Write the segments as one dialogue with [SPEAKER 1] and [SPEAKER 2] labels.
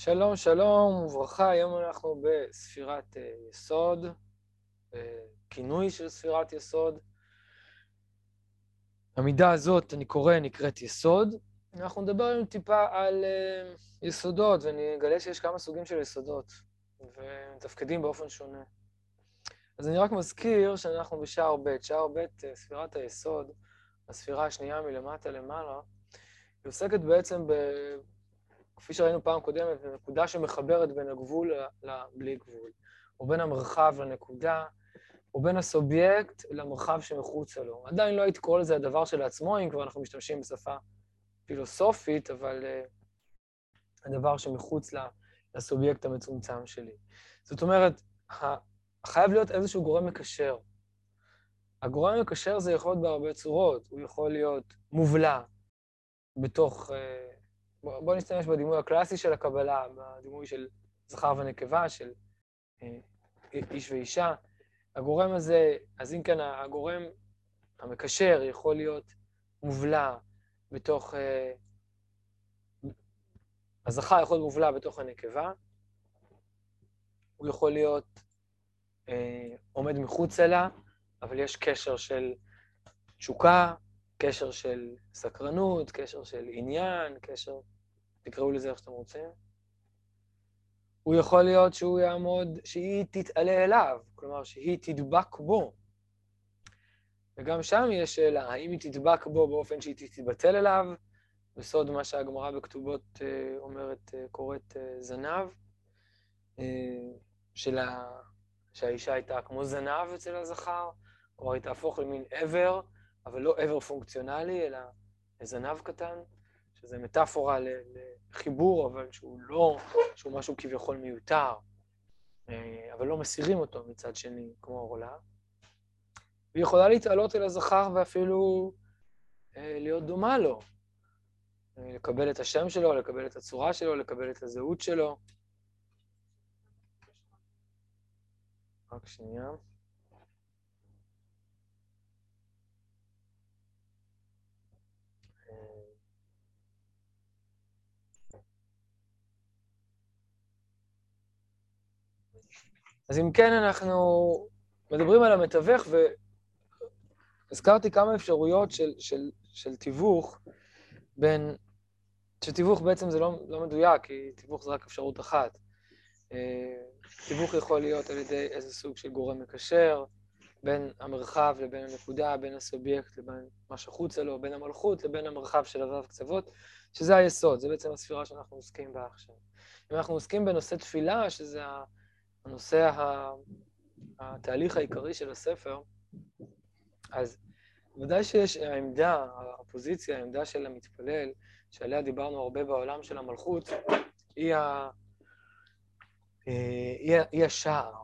[SPEAKER 1] שלום, שלום וברכה, היום אנחנו בספירת uh, יסוד, uh, כינוי של ספירת יסוד. המידה הזאת, אני קורא, נקראת יסוד. אנחנו נדבר היום טיפה על uh, יסודות, ואני אגלה שיש כמה סוגים של יסודות, ומתפקדים באופן שונה. אז אני רק מזכיר שאנחנו בשער ב', שער ב', ספירת היסוד, הספירה השנייה מלמטה למעלה, היא עוסקת בעצם ב... כפי שראינו פעם קודמת, נקודה שמחברת בין הגבול לבלי גבול, או בין המרחב לנקודה, או בין הסובייקט למרחב שמחוצה לו. עדיין לא הייתי קורא לזה הדבר שלעצמו, אם כבר אנחנו משתמשים בשפה פילוסופית, אבל uh, הדבר שמחוץ לסובייקט המצומצם שלי. זאת אומרת, חייב להיות איזשהו גורם מקשר. הגורם המקשר זה יכול להיות בהרבה צורות, הוא יכול להיות מובלע בתוך... Uh, בואו בוא נשתמש בדימוי הקלאסי של הקבלה, בדימוי של זכר ונקבה, של אה, איש ואישה. הגורם הזה, אז אם כן, הגורם המקשר יכול להיות מובלע בתוך... אה, הזכר יכול להיות מובלע בתוך הנקבה, הוא יכול להיות אה, עומד מחוץ אליה, אבל יש קשר של תשוקה, קשר של סקרנות, קשר של עניין, קשר, תקראו לזה איך שאתם רוצים. הוא יכול להיות שהוא יעמוד, שהיא תתעלה אליו, כלומר שהיא תדבק בו. וגם שם יש שאלה, האם היא תדבק בו באופן שהיא תתבטל אליו, בסוד מה שהגמרא בכתובות אה, אומרת, אה, קוראת אה, זנב, שלה, שהאישה הייתה כמו זנב אצל הזכר, כלומר היא תהפוך למין עבר, אבל לא עבר פונקציונלי, אלא זנב קטן, שזה מטאפורה לחיבור, אבל שהוא לא, שהוא משהו כביכול מיותר, אה, אבל לא מסירים אותו מצד שני, כמו עורלה. והיא יכולה להתעלות אל הזכר ואפילו אה, להיות דומה לו, אה, לקבל את השם שלו, לקבל את הצורה שלו, לקבל את הזהות שלו. רק שנייה. אז אם כן, אנחנו מדברים על המתווך, והזכרתי כמה אפשרויות של, של, של תיווך בין... שתיווך בעצם זה לא, לא מדויק, כי תיווך זה רק אפשרות אחת. אה, תיווך יכול להיות על ידי איזה סוג של גורם מקשר, בין המרחב לבין הנקודה, בין הסובייקט לבין מה שחוצה לו, בין המלכות לבין המרחב של הו"ב קצוות, שזה היסוד, זה בעצם הספירה שאנחנו עוסקים בה עכשיו. אם אנחנו עוסקים בנושא תפילה, שזה הנושא, התהליך העיקרי של הספר, אז ודאי שיש העמדה, הפוזיציה, העמדה של המתפלל, שעליה דיברנו הרבה בעולם של המלכות, היא, ה... היא, היא השער,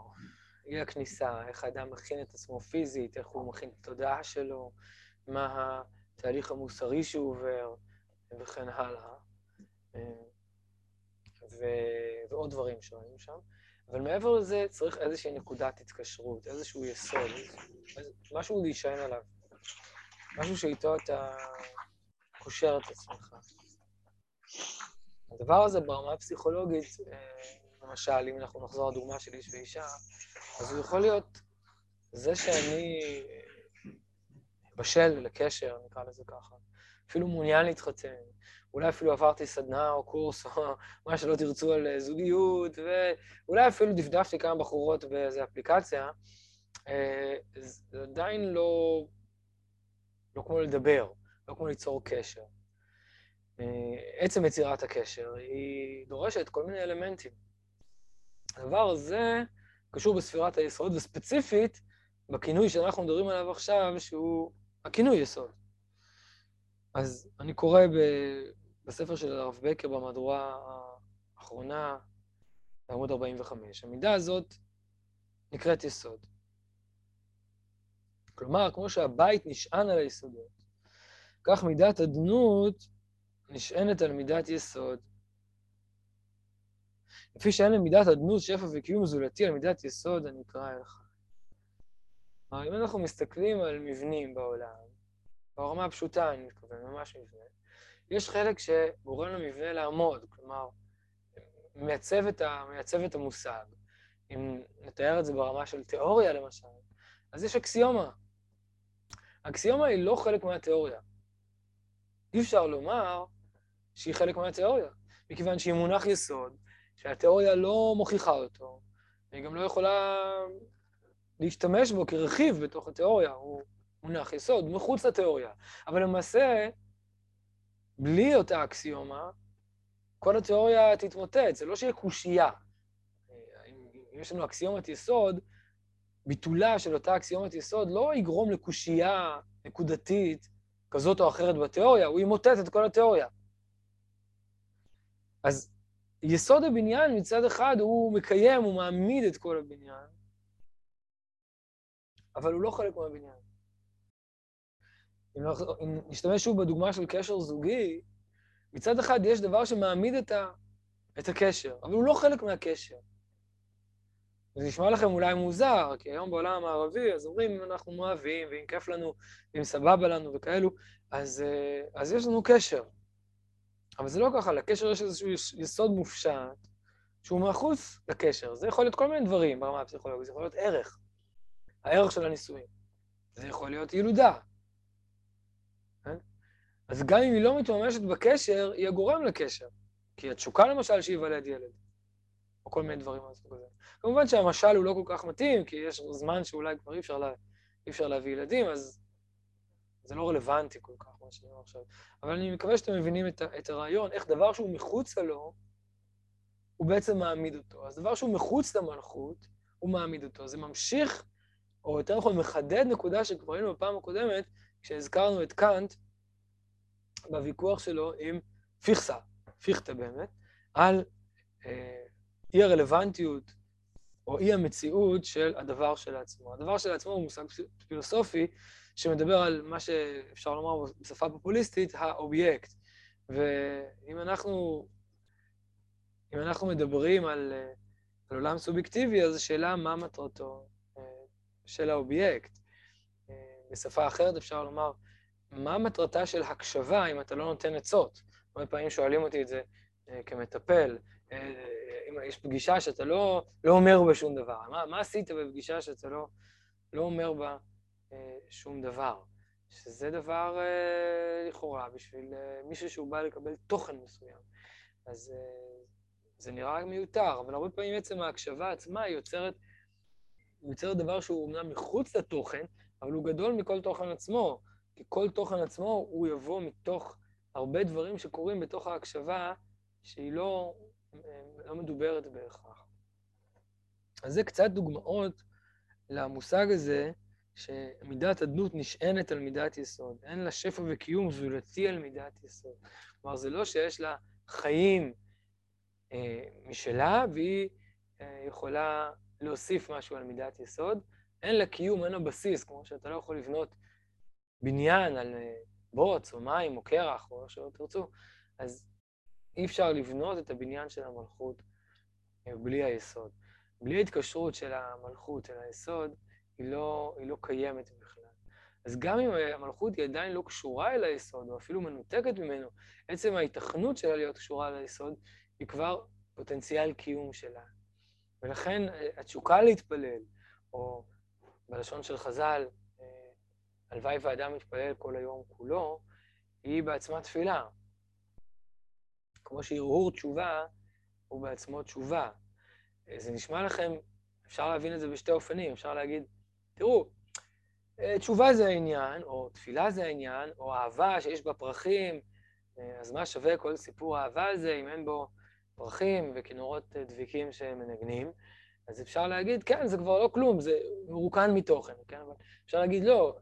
[SPEAKER 1] היא הכניסה, איך האדם מכין את עצמו פיזית, איך הוא מכין את התודעה שלו, מה התהליך המוסרי שהוא עובר, וכן הלאה. אה, ו... ועוד דברים שונים שם. אבל מעבר לזה צריך איזושהי נקודת התקשרות, איזשהו יסוד, משהו להישען עליו. משהו שאיתו אתה קושר את עצמך. הדבר הזה ברמה הפסיכולוגית, אה, למשל, אם אנחנו נחזור לדוגמה של איש ואישה, אז הוא יכול להיות זה שאני בשל לקשר, נקרא לזה ככה, אפילו מעוניין להתחתן, אולי אפילו עברתי סדנה או קורס או מה שלא תרצו על אה, זוגיות, ואולי אפילו דפדפתי כמה בחורות באיזו אפליקציה, אה, זה עדיין לא, לא כמו לדבר, לא כמו ליצור קשר. אה, עצם יצירת הקשר היא דורשת כל מיני אלמנטים. הדבר הזה קשור בספירת היסוד, וספציפית בכינוי שאנחנו מדברים עליו עכשיו, שהוא הכינוי יסוד. אז אני קורא. בספר של הרב בקר במהדורה האחרונה, בעמוד 45. המידה הזאת נקראת יסוד. כלומר, כמו שהבית נשען על היסודות, כך מידת הדנות נשענת על מידת יסוד. לפי שאין למידת אדנות, שפע וקיום זולתי על מידת יסוד הנקרא אל חי. אם אנחנו מסתכלים על מבנים בעולם, ברמה הפשוטה אני מתכוון, ממש מבנה, יש חלק שגורם למבנה לעמוד, כלומר, מייצב את, ה, מייצב את המושג, אם נתאר את זה ברמה של תיאוריה למשל, אז יש אקסיומה. האקסיומה היא לא חלק מהתיאוריה. אי אפשר לומר שהיא חלק מהתיאוריה, מכיוון שהיא מונח יסוד, שהתיאוריה לא מוכיחה אותו, והיא גם לא יכולה להשתמש בו כרכיב בתוך התיאוריה, הוא מונח יסוד, מחוץ לתיאוריה. אבל למעשה, בלי אותה אקסיומה, כל התיאוריה תתמוטט, זה לא שיהיה קושייה. אם יש לנו אקסיומת יסוד, ביטולה של אותה אקסיומת יסוד לא יגרום לקושייה נקודתית כזאת או אחרת בתיאוריה, הוא ימוטט את כל התיאוריה. אז יסוד הבניין מצד אחד הוא מקיים, הוא מעמיד את כל הבניין, אבל הוא לא חלק מהבניין. אם, אם נשתמש שוב בדוגמה של קשר זוגי, מצד אחד יש דבר שמעמיד את, ה, את הקשר, אבל הוא לא חלק מהקשר. זה נשמע לכם אולי מוזר, כי היום בעולם המערבי, אז אומרים, אם אנחנו מאוהבים, ואם כיף לנו, ואם סבבה לנו וכאלו, אז, אה, אז יש לנו קשר. אבל זה לא ככה, לקשר יש איזשהו יסוד מופשט, שהוא מחוץ לקשר. זה יכול להיות כל מיני דברים ברמה הפסיכולוגית, זה יכול להיות ערך, הערך של הנישואים. זה יכול להיות ילודה. אז גם אם היא לא מתממשת בקשר, היא הגורם לקשר. כי התשוקה למשל שייוולד ילד, או כל מיני דברים מהסוג הזה. כמובן שהמשל הוא לא כל כך מתאים, כי יש זמן שאולי כבר אי אפשר, לה, אי אפשר להביא ילדים, אז זה לא רלוונטי כל כך, מה שאני אומר עכשיו. אבל אני מקווה שאתם מבינים את, את הרעיון, איך דבר שהוא מחוצה לו, הוא בעצם מעמיד אותו. אז דבר שהוא מחוץ למלכות, הוא מעמיד אותו. זה ממשיך, או יותר נכון, מחדד נקודה שכבר היינו בפעם הקודמת, כשהזכרנו את קאנט בוויכוח שלו עם פיכסה, פיכטה באמת, על אה, אי הרלוונטיות או אי המציאות של הדבר של עצמו. הדבר של עצמו הוא מושג פילוסופי שמדבר על מה שאפשר לומר בשפה פופוליסטית, האובייקט. ואם אנחנו, אם אנחנו מדברים על, על עולם סובייקטיבי, אז השאלה מה מטרתו אה, של האובייקט. אה, בשפה אחרת אפשר לומר, מה מטרתה של הקשבה אם אתה לא נותן עצות? הרבה פעמים שואלים אותי את זה אה, כמטפל, אם יש פגישה שאתה לא, לא אומר בה שום דבר. מה, מה עשית בפגישה שאתה לא, לא אומר בה אה, שום דבר? שזה דבר אה, לכאורה בשביל אה, מישהו שהוא בא לקבל תוכן מסוים. אז אה, זה נראה מיותר, אבל הרבה פעמים עצם ההקשבה עצמה היא יוצרת, יוצרת דבר שהוא אומנם מחוץ לתוכן, אבל הוא גדול מכל תוכן עצמו, כי כל תוכן עצמו הוא יבוא מתוך הרבה דברים שקורים בתוך ההקשבה, שהיא לא לא מדוברת בהכרח. אז זה קצת דוגמאות למושג הזה שמידת אדנות נשענת על מידת יסוד. אין לה שפע וקיום זולתי על מידת יסוד. כלומר, זה לא שיש לה חיים אה, משלה והיא אה, יכולה להוסיף משהו על מידת יסוד. אין לה קיום, אין לה בסיס, כמו שאתה לא יכול לבנות בניין על אה, בוץ או מים או קרח או איך שלא תרצו. אז אי אפשר לבנות את הבניין של המלכות אה, בלי היסוד. בלי ההתקשרות של המלכות אל היסוד, היא לא, היא לא קיימת בכלל. אז גם אם המלכות היא עדיין לא קשורה אל היסוד, או אפילו מנותקת ממנו, עצם ההיתכנות שלה להיות קשורה אל היסוד, היא כבר פוטנציאל קיום שלה. ולכן אה, התשוקה להתפלל, או בלשון של חז"ל, אה, הלוואי ואדם מתפלל כל היום כולו, היא בעצמה תפילה. כמו שהרהור תשובה הוא בעצמו תשובה. אה, זה נשמע לכם, אפשר להבין את זה בשתי אופנים, אפשר להגיד, תראו, אה, תשובה זה העניין, או תפילה זה העניין, או אהבה שיש בה פרחים, אה, אז מה שווה כל סיפור האהבה הזה אם אין בו פרחים וכינורות דביקים שמנגנים? אז אפשר להגיד, כן, זה כבר לא כלום, זה מרוקן מתוכן, כן? אבל אפשר להגיד, לא,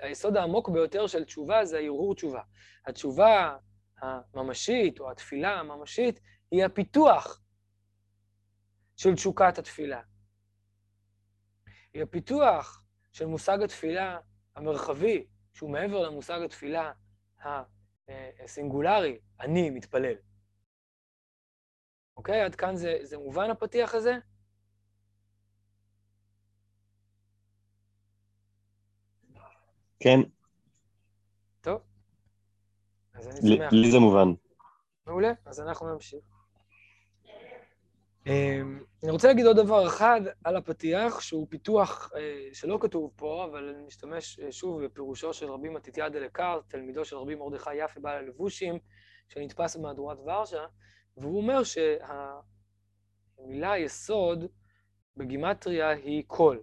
[SPEAKER 1] היסוד העמוק ביותר של תשובה זה הרהור תשובה. התשובה הממשית, או התפילה הממשית, היא הפיתוח של תשוקת התפילה. היא הפיתוח של מושג התפילה המרחבי, שהוא מעבר למושג התפילה הסינגולרי, אני מתפלל. אוקיי? עד כאן זה, זה מובן הפתיח הזה?
[SPEAKER 2] כן.
[SPEAKER 1] אז אני שמח.
[SPEAKER 2] לי זה מובן.
[SPEAKER 1] מעולה, אז אנחנו נמשיך. אמ, אני רוצה להגיד עוד דבר אחד על הפתיח, שהוא פיתוח אה, שלא כתוב פה, אבל אני משתמש אה, שוב בפירושו של רבי מתתיה דלקארט, תלמידו של רבי מרדכי יפה בעל הלבושים, שנתפס במהדורת ורשה, והוא אומר שהמילה יסוד בגימטריה היא קול.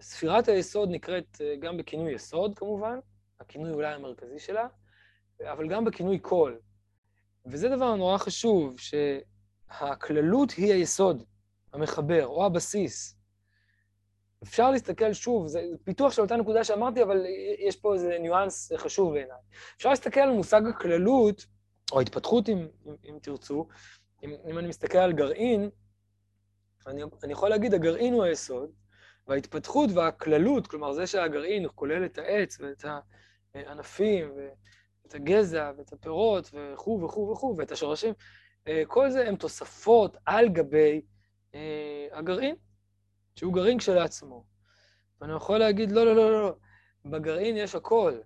[SPEAKER 1] ספירת היסוד נקראת אה, גם בכינוי יסוד כמובן, הכינוי אולי המרכזי שלה, אבל גם בכינוי קול. וזה דבר נורא חשוב, שהכללות היא היסוד, המחבר, או הבסיס. אפשר להסתכל שוב, זה פיתוח של אותה נקודה שאמרתי, אבל יש פה איזה ניואנס חשוב בעיניי. אפשר להסתכל על מושג הכללות, או ההתפתחות, אם, אם, אם תרצו, אם, אם אני מסתכל על גרעין, אני, אני יכול להגיד, הגרעין הוא היסוד, וההתפתחות והכללות, כלומר זה שהגרעין כולל את העץ ואת הענפים ואת הגזע ואת הפירות וכו' וכו' וכו' ואת השורשים, אה, כל זה הם תוספות על גבי אה, הגרעין, שהוא גרעין כשלעצמו. ואני יכול להגיד, לא, לא, לא, לא, בגרעין יש הכל.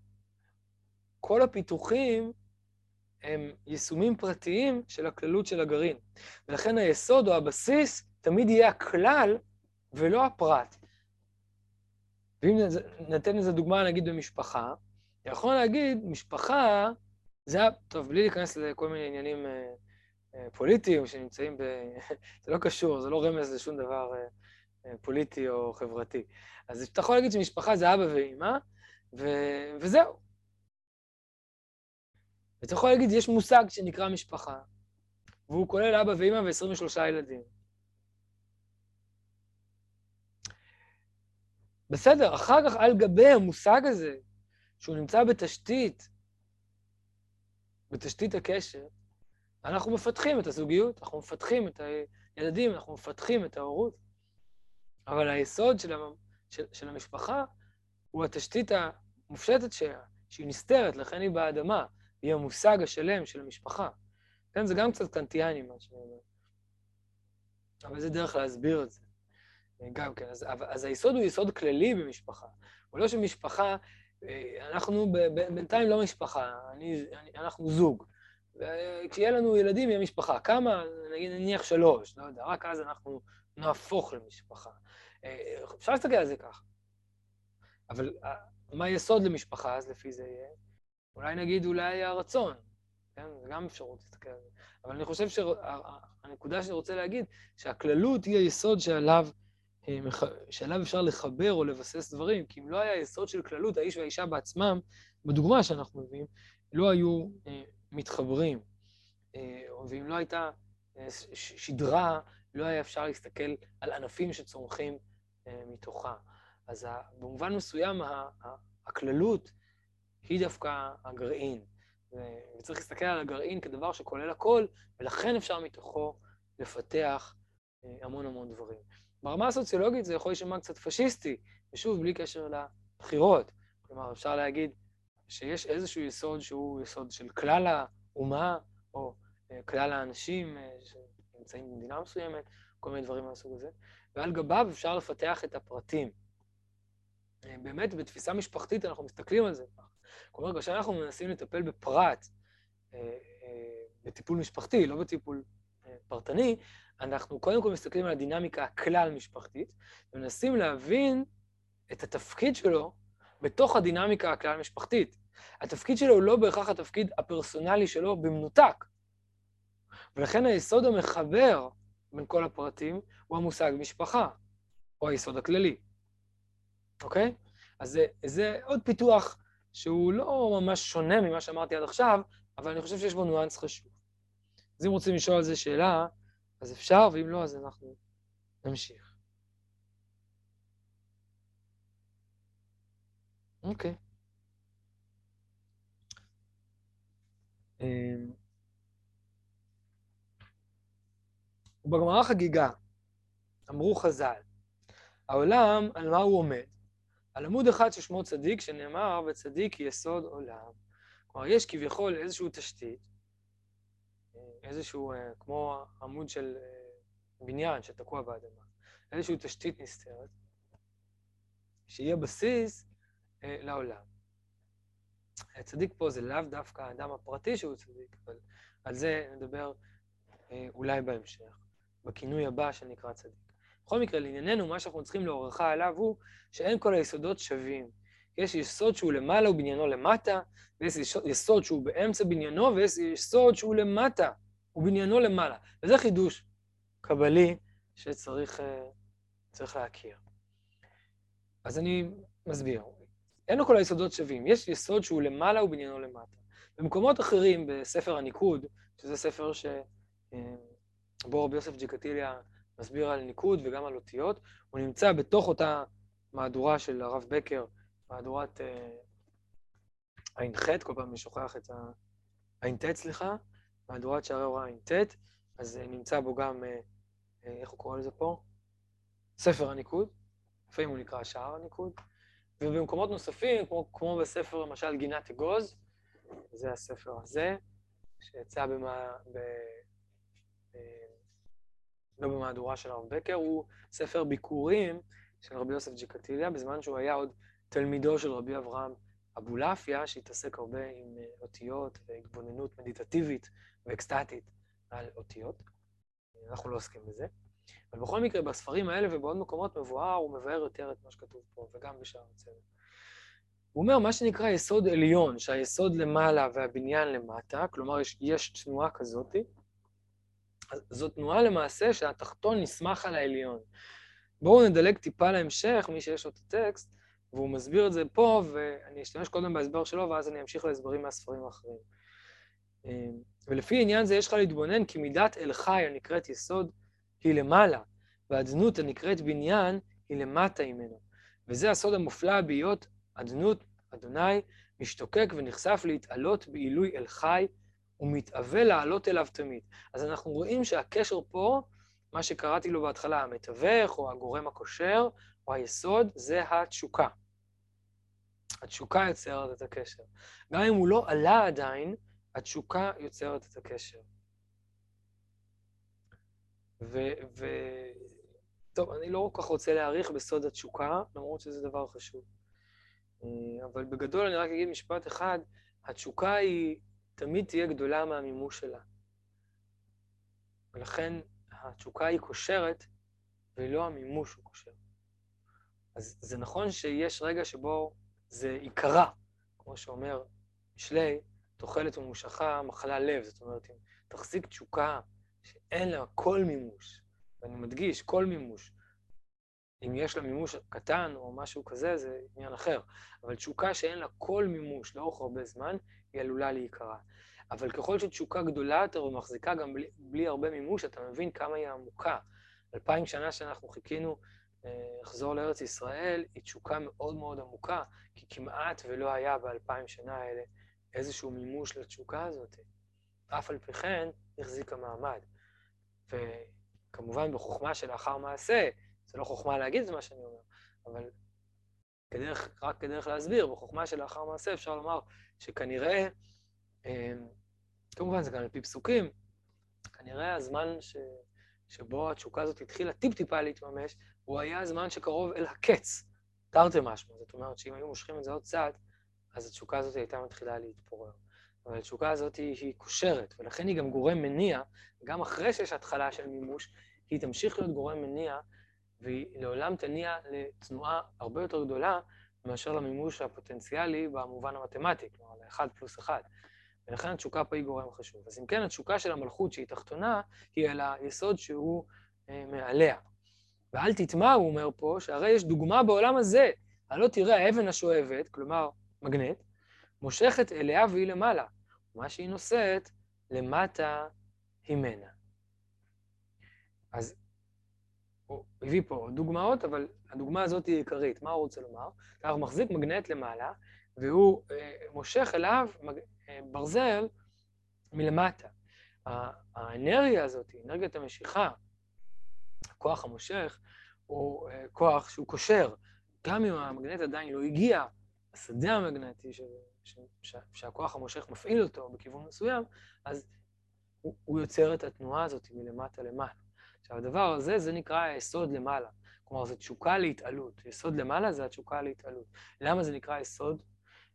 [SPEAKER 1] כל הפיתוחים הם יישומים פרטיים של הכללות של הגרעין. ולכן היסוד או הבסיס תמיד יהיה הכלל ולא הפרט. ואם ניתן לזה דוגמה, נגיד במשפחה, יכול להגיד, משפחה, זה, טוב, בלי להיכנס לכל מיני עניינים אה, אה, פוליטיים שנמצאים ב... זה לא קשור, זה לא רמז לשום דבר אה, אה, פוליטי או חברתי. אז אתה יכול להגיד שמשפחה זה אבא ואימא, ו... וזהו. ואתה יכול להגיד, יש מושג שנקרא משפחה, והוא כולל אבא ואימא ו-23 ילדים. בסדר, אחר כך על גבי המושג הזה, שהוא נמצא בתשתית, בתשתית הקשר, אנחנו מפתחים את הזוגיות, אנחנו מפתחים את הילדים, אנחנו מפתחים את ההורות. אבל היסוד של, המ... של, של המשפחה הוא התשתית המופשטת שלה, שהיא נסתרת, לכן היא באדמה, היא המושג השלם של המשפחה. כן, זה גם קצת קנטיאני, מה שאני אומר. אבל זה דרך להסביר את זה. גם כן, אז, אז היסוד הוא יסוד כללי במשפחה. הוא לא שמשפחה, אה, אנחנו בינתיים לא משפחה, אני, אני, אנחנו זוג. וכשיהיה לנו ילדים, יהיה משפחה. כמה? נגיד, נניח שלוש, לא יודע, רק אז אנחנו נהפוך למשפחה. אה, אפשר להסתכל על זה ככה. אבל אה, מה היסוד למשפחה, אז לפי זה יהיה? אולי נגיד, אולי הרצון, כן? זה גם אפשרות להסתכל על זה. אבל אני חושב שהנקודה שאני רוצה להגיד, שהכללות היא היסוד שעליו שעליו אפשר לחבר או לבסס דברים, כי אם לא היה יסוד של כללות, האיש והאישה בעצמם, בדוגמה שאנחנו מביאים, לא היו אה, מתחברים. אה, ואם לא הייתה אה, שדרה, לא היה אפשר להסתכל על ענפים שצומחים אה, מתוכה. אז במובן מסוים, הכללות היא דווקא הגרעין. וצריך להסתכל על הגרעין כדבר שכולל הכל, ולכן אפשר מתוכו לפתח אה, המון המון דברים. ברמה הסוציולוגית זה יכול להישמע קצת פשיסטי, ושוב, בלי קשר לבחירות. כלומר, אפשר להגיד שיש איזשהו יסוד שהוא יסוד של כלל האומה, או אה, כלל האנשים אה, שנמצאים במדינה מסוימת, כל מיני דברים מהסוג הזה, ועל גביו אפשר לפתח את הפרטים. אה, באמת, בתפיסה משפחתית אנחנו מסתכלים על זה. כלומר, כשאנחנו מנסים לטפל בפרט, בטיפול משפחתי, לא בטיפול פרטני, אנחנו קודם כל מסתכלים על הדינמיקה הכלל-משפחתית, ומנסים להבין את התפקיד שלו בתוך הדינמיקה הכלל-משפחתית. התפקיד שלו הוא לא בהכרח התפקיד הפרסונלי שלו במנותק. ולכן היסוד המחבר בין כל הפרטים הוא המושג משפחה, או היסוד הכללי. אוקיי? אז זה, זה עוד פיתוח שהוא לא ממש שונה ממה שאמרתי עד עכשיו, אבל אני חושב שיש בו ניואנס חשוב. אז אם רוצים לשאול על זה שאלה, אז אפשר, ואם לא, אז אנחנו נמשיך. אוקיי. אמ, ובגמרא חגיגה, אמרו חז"ל, העולם, על מה הוא עומד? על עמוד אחד ששמו צדיק, שנאמר, וצדיק יסוד עולם. כלומר, יש כביכול איזושהי תשתית, איזשהו, אה, כמו עמוד של אה, בניין שתקוע באדמה, איזושהי תשתית נסתרת, שיהיה בסיס אה, לעולם. הצדיק פה זה לאו דווקא האדם הפרטי שהוא צדיק, אבל על זה נדבר אולי בהמשך. בכינוי הבא שנקרא צדיק. בכל מקרה, לענייננו, מה שאנחנו צריכים להוכחה עליו הוא שאין כל היסודות שווים. יש יסוד שהוא למעלה ובניינו למטה, ויש יסוד שהוא באמצע בניינו, ויש יסוד שהוא למטה ובניינו למעלה. וזה חידוש קבלי שצריך uh, להכיר. אז אני מסביר. אין לו כל היסודות שווים. יש יסוד שהוא למעלה ובניינו למטה. במקומות אחרים, בספר הניקוד, שזה ספר שבו אה, רבי יוסף ג'קטיליה מסביר על ניקוד וגם על אותיות, הוא נמצא בתוך אותה מהדורה של הרב בקר, מהדורת ע"ח, כל פעם אני שוכח את ע"ט, סליחה, מהדורת שערי הוראה ע"ט, אז אה, נמצא בו גם, אה, איך הוא קורא לזה פה? ספר הניקוד, לפעמים הוא נקרא שער הניקוד, ובמקומות נוספים, כמו, כמו בספר למשל גינת אגוז, זה הספר הזה, שיצא במה, ב, לא במהדורה של הרב בקר, הוא ספר ביקורים של רבי יוסף ג'קטיליה, בזמן שהוא היה עוד תלמידו של רבי אברהם אבולעפיה, שהתעסק הרבה עם אה, אותיות והתבוננות מדיטטיבית ואקסטטית על אותיות. אנחנו לא עוסקים בזה. אבל בכל מקרה, בספרים האלה ובעוד מקומות מבואר, הוא מבאר יותר את מה שכתוב פה, וגם בשאר הצוות. הוא אומר, מה שנקרא יסוד עליון, שהיסוד למעלה והבניין למטה, כלומר, יש, יש תנועה כזאת, זו תנועה למעשה שהתחתון נסמך על העליון. בואו נדלג טיפה להמשך, מי שיש לו את הטקסט, והוא מסביר את זה פה, ואני אשתמש קודם בהסבר שלו, ואז אני אמשיך להסברים מהספרים האחרים. ולפי עניין זה יש לך להתבונן כי מידת אל חי הנקראת יסוד היא למעלה, והאדנות הנקראת בניין היא למטה ממנו. וזה הסוד המופלא בהיות אדנות, אדוני, משתוקק ונחשף להתעלות בעילוי אל חי, ומתאווה לעלות אליו תמיד. אז אנחנו רואים שהקשר פה, מה שקראתי לו בהתחלה, המתווך, או הגורם הקושר, או היסוד, זה התשוקה. התשוקה יוצרת את הקשר. גם אם הוא לא עלה עדיין, התשוקה יוצרת את הקשר. ו... ו... טוב, אני לא כל כך רוצה להעריך בסוד התשוקה, למרות שזה דבר חשוב. אה, אבל בגדול אני רק אגיד משפט אחד, התשוקה היא תמיד תהיה גדולה מהמימוש שלה. ולכן התשוקה היא קושרת, ולא המימוש הוא קושר. אז זה נכון שיש רגע שבו זה עיקרה, כמו שאומר משלי, תוחלת ומושכה מחלה לב. זאת אומרת, אם תחזיק תשוקה שאין לה כל מימוש, ואני מדגיש, כל מימוש, אם יש לה מימוש קטן או משהו כזה, זה עניין אחר. אבל תשוקה שאין לה כל מימוש לאורך הרבה זמן, היא עלולה להיקרע. אבל ככל שתשוקה גדולה יותר ומחזיקה גם בלי, בלי הרבה מימוש, אתה מבין כמה היא עמוקה. אלפיים שנה שאנחנו חיכינו אה, לחזור לארץ ישראל, היא תשוקה מאוד מאוד עמוקה, כי כמעט ולא היה באלפיים שנה האלה איזשהו מימוש לתשוקה הזאת. אף על פי כן, החזיקה מעמד. וכמובן בחוכמה שלאחר מעשה, זה לא חוכמה להגיד את מה שאני אומר, אבל כדרך, רק כדרך להסביר, בחוכמה שלאחר מעשה אפשר לומר שכנראה, אה, כמובן זה גם על פי פסוקים, כנראה הזמן ש, שבו התשוקה הזאת התחילה טיפ-טיפה להתממש, הוא היה זמן שקרוב אל הקץ, תרתי משמע. זאת אומרת שאם היו מושכים את זה עוד צעד, אז התשוקה הזאת הייתה מתחילה להתפורר. אבל התשוקה הזאת היא, היא קושרת, ולכן היא גם גורם מניע, גם אחרי שיש התחלה של מימוש, היא תמשיך להיות גורם מניע, והיא לעולם תניע לתנועה הרבה יותר גדולה מאשר למימוש הפוטנציאלי במובן המתמטי, כלומר, ל-1 פלוס 1. ולכן התשוקה פה היא גורם חשוב. אז אם כן, התשוקה של המלכות שהיא תחתונה, היא על היסוד שהוא אה, מעליה. ואל תטמע, הוא אומר פה, שהרי יש דוגמה בעולם הזה, הלא תראה האבן השואבת, כלומר, מגנט, מושכת אליה והיא למעלה, ומה שהיא נושאת, למטה הימנה. אז הוא הביא פה דוגמאות, אבל הדוגמה הזאת היא עיקרית. מה הוא רוצה לומר? הוא מחזיק מגנט למעלה, והוא אה, מושך אליו מג... אה, ברזל מלמטה. האנרגיה הזאת, אנרגיית המשיכה, הכוח המושך, הוא אה, כוח שהוא קושר. גם אם המגנט עדיין לא הגיע, השדה המגנטי ש... ש... ש... שהכוח המושך מפעיל אותו בכיוון מסוים, אז הוא, הוא יוצר את התנועה הזאת מלמטה למעלה. עכשיו, הדבר הזה, זה נקרא היסוד למעלה. כלומר, זו תשוקה להתעלות. יסוד למעלה זה התשוקה להתעלות. למה זה נקרא יסוד?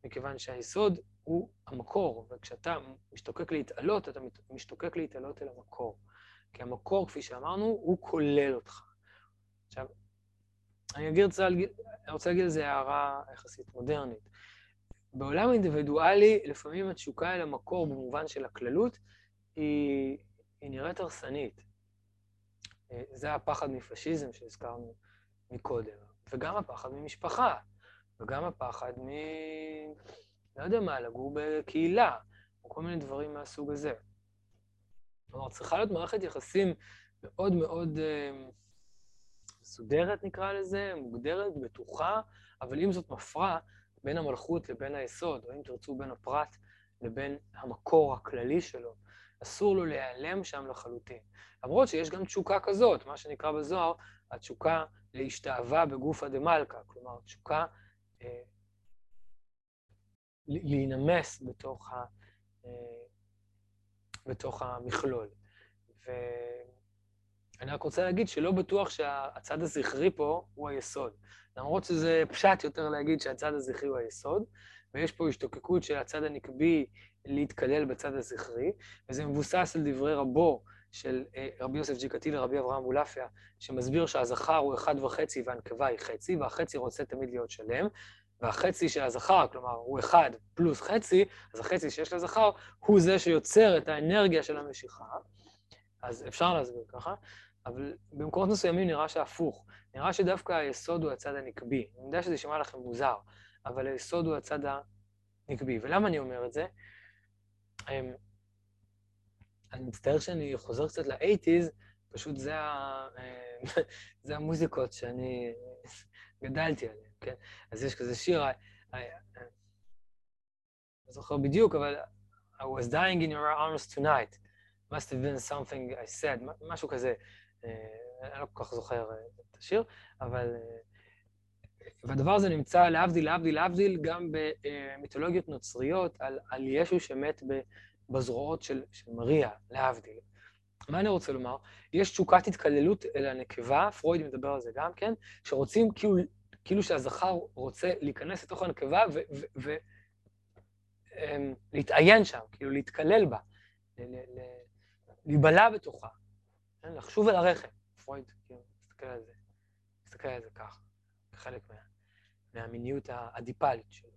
[SPEAKER 1] מכיוון שהיסוד הוא המקור, וכשאתה משתוקק להתעלות, אתה משתוקק להתעלות אל המקור. כי המקור, כפי שאמרנו, הוא כולל אותך. עכשיו, אני אני רוצה להגיד איזו הערה יחסית מודרנית. בעולם האינדיבידואלי, לפעמים התשוקה אל המקור במובן של הכללות, היא, היא נראית הרסנית. אה, זה הפחד מפשיזם שהזכרנו מקודם, וגם הפחד ממשפחה, וגם הפחד מ... לא יודע מה, לגור בקהילה, או כל מיני דברים מהסוג הזה. כלומר, צריכה להיות מערכת יחסים מאוד מאוד אה, מסודרת, נקרא לזה, מוגדרת, בטוחה, אבל אם זאת מפרה בין המלכות לבין היסוד, או אם תרצו בין הפרט לבין המקור הכללי שלו, אסור לו להיעלם שם לחלוטין. למרות שיש גם תשוקה כזאת, מה שנקרא בזוהר, התשוקה להשתאווה בגופה דמלכה, כלומר, תשוקה אה, להינמס בתוך, ה, אה, בתוך המכלול. ואני רק רוצה להגיד שלא בטוח שהצד הזכרי פה הוא היסוד. למרות שזה פשט יותר להגיד שהצד הזכרי הוא היסוד, ויש פה השתוקקות של הצד הנקבי להתקלל בצד הזכרי, וזה מבוסס על דברי רבו של אה, רבי יוסף ג'יקטיל לרבי אברהם אולפיה, שמסביר שהזכר הוא אחד וחצי והנקבה היא חצי, והחצי רוצה תמיד להיות שלם, והחצי של הזכר, כלומר, הוא אחד פלוס חצי, אז החצי שיש לזכר הוא זה שיוצר את האנרגיה של המשיכה. אז אפשר להסביר ככה, אבל במקומות מסוימים נראה שהפוך. נראה שדווקא היסוד הוא הצד הנקבי. אני יודע שזה יישמע לכם מוזר, אבל היסוד הוא הצד הנקבי. ולמה אני אומר את זה? אמ, אני מצטער שאני חוזר קצת לאייטיז, פשוט זה, ה... זה המוזיקות שאני גדלתי עליהן, כן? אז יש כזה שיר, אני לא זוכר בדיוק, אבל I was dying in your arms tonight. must have been something I said, משהו כזה. אה, אני לא כל כך זוכר אה, את השיר, אבל... אה, והדבר הזה נמצא להבדיל, להבדיל, להבדיל, גם במיתולוגיות נוצריות על, על ישו שמת בזרועות של, של מריה, להבדיל. מה אני רוצה לומר? יש תשוקת התקללות אל הנקבה, פרויד מדבר על זה גם כן, שרוצים כאילו, כאילו שהזכר רוצה להיכנס לתוך הנקבה ולהתעיין אמ, שם, כאילו להתקלל בה, להיבלע בתוכה? לחשוב על הרחם. פרויד כאילו, מסתכל על זה, מסתכל על זה כך, כחלק מה, מהמיניות האדיפלית שלו.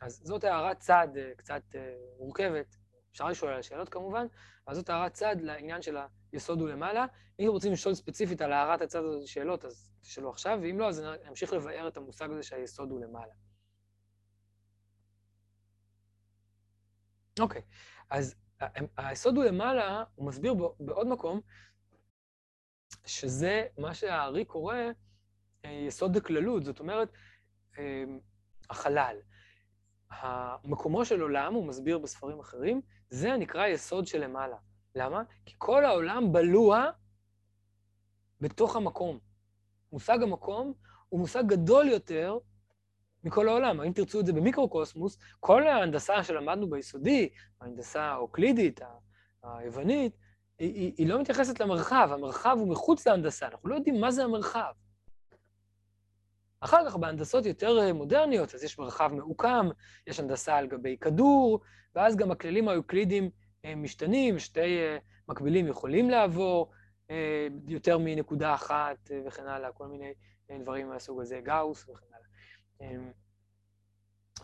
[SPEAKER 1] אז זאת הערת צד אה, קצת אה, מורכבת, אפשר לשאול על השאלות כמובן, אבל זאת הערת צד לעניין של היסוד הוא למעלה. אם רוצים לשאול ספציפית על הערת הצד הזה שאלות, אז תשאלו עכשיו, ואם לא, אז אני אמשיך לבאר את המושג הזה שהיסוד הוא למעלה. אוקיי, אז היסוד הוא למעלה, הוא מסביר בעוד מקום, שזה מה שהארי קורא אה, יסוד הכללות, זאת אומרת, אה, החלל. המקומו של עולם, הוא מסביר בספרים אחרים, זה הנקרא יסוד שלמעלה. למה? כי כל העולם בלוע בתוך המקום. מושג המקום הוא מושג גדול יותר מכל העולם. אם תרצו את זה במיקרוקוסמוס, כל ההנדסה שלמדנו ביסודי, ההנדסה האוקלידית, היוונית, היא, היא, היא לא מתייחסת למרחב, המרחב הוא מחוץ להנדסה, אנחנו לא יודעים מה זה המרחב. אחר כך בהנדסות יותר אה, מודרניות, אז יש מרחב מעוקם, יש הנדסה על גבי כדור, ואז גם הכללים האוקלידיים אה, משתנים, שתי אה, מקבילים יכולים לעבור יותר מנקודה אחת וכן הלאה, כל מיני דברים מהסוג הזה, גאוס וכן הלאה. אמ,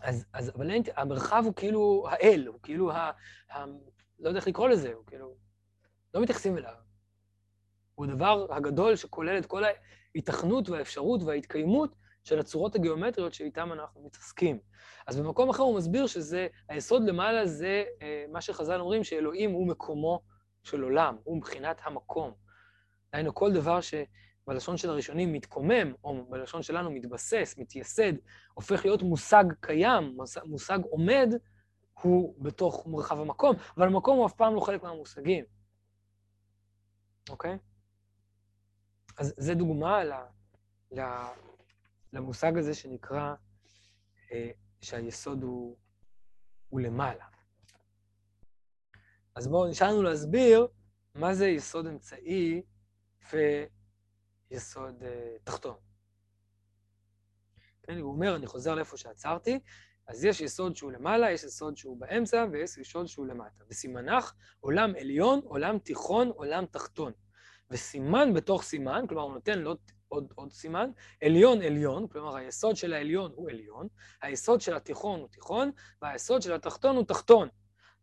[SPEAKER 1] אז, אז אבל אין, המרחב הוא כאילו האל, הוא כאילו ה... ה לא יודע איך לקרוא לזה, הוא כאילו... לא מתייחסים אליו. הוא הדבר הגדול שכולל את כל ההיתכנות והאפשרות וההתקיימות של הצורות הגיאומטריות שאיתן אנחנו מתעסקים. אז במקום אחר הוא מסביר שזה, היסוד למעלה זה אה, מה שחז"ל אומרים, שאלוהים הוא מקומו של עולם, הוא מבחינת המקום. דהיינו, כל דבר שבלשון של הראשונים מתקומם, או בלשון שלנו מתבסס, מתייסד, הופך להיות מושג קיים, מושג עומד, הוא בתוך מרחב המקום, אבל המקום הוא אף פעם לא חלק מהמושגים. אוקיי? אז זו דוגמה ל, ל, למושג הזה שנקרא, אה, שהיסוד הוא, הוא למעלה. אז בואו, נשאר לנו להסביר מה זה יסוד אמצעי ויסוד אה, תחתון. כן, הוא אומר, אני חוזר לאיפה שעצרתי, אז יש יסוד שהוא למעלה, יש יסוד שהוא באמצע, ויש יסוד שהוא למטה. וסימנך, עולם עליון, עולם תיכון, עולם תחתון. וסימן בתוך סימן, כלומר הוא נותן לו עוד, עוד סימן, עליון עליון, כלומר היסוד של העליון הוא עליון, היסוד של התיכון הוא תיכון, והיסוד של התחתון הוא תחתון.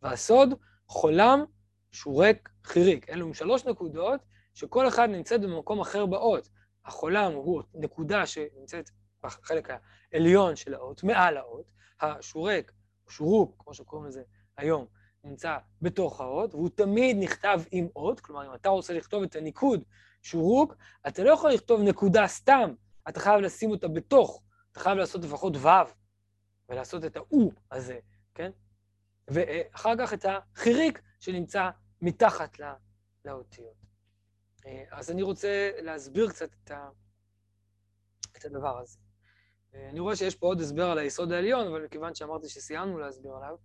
[SPEAKER 1] והסוד חולם שורק חיריק. אלו הם שלוש נקודות שכל אחד נמצאת במקום אחר באות. החולם הוא נקודה שנמצאת בחלק העליון של האות, מעל האות, השורק, שורוק, כמו שקוראים לזה היום, נמצא בתוך האות, והוא תמיד נכתב עם אות, כלומר, אם אתה רוצה לכתוב את הניקוד שורוק, אתה לא יכול לכתוב נקודה סתם, אתה חייב לשים אותה בתוך, אתה חייב לעשות לפחות ו' ולעשות את ה-U הזה, כן? ואחר כך את החיריק שנמצא מתחת לא, לאותיות. אז אני רוצה להסביר קצת את, ה, את הדבר הזה. אני רואה שיש פה עוד הסבר על היסוד העליון, אבל מכיוון שאמרתי שסיימנו להסביר עליו,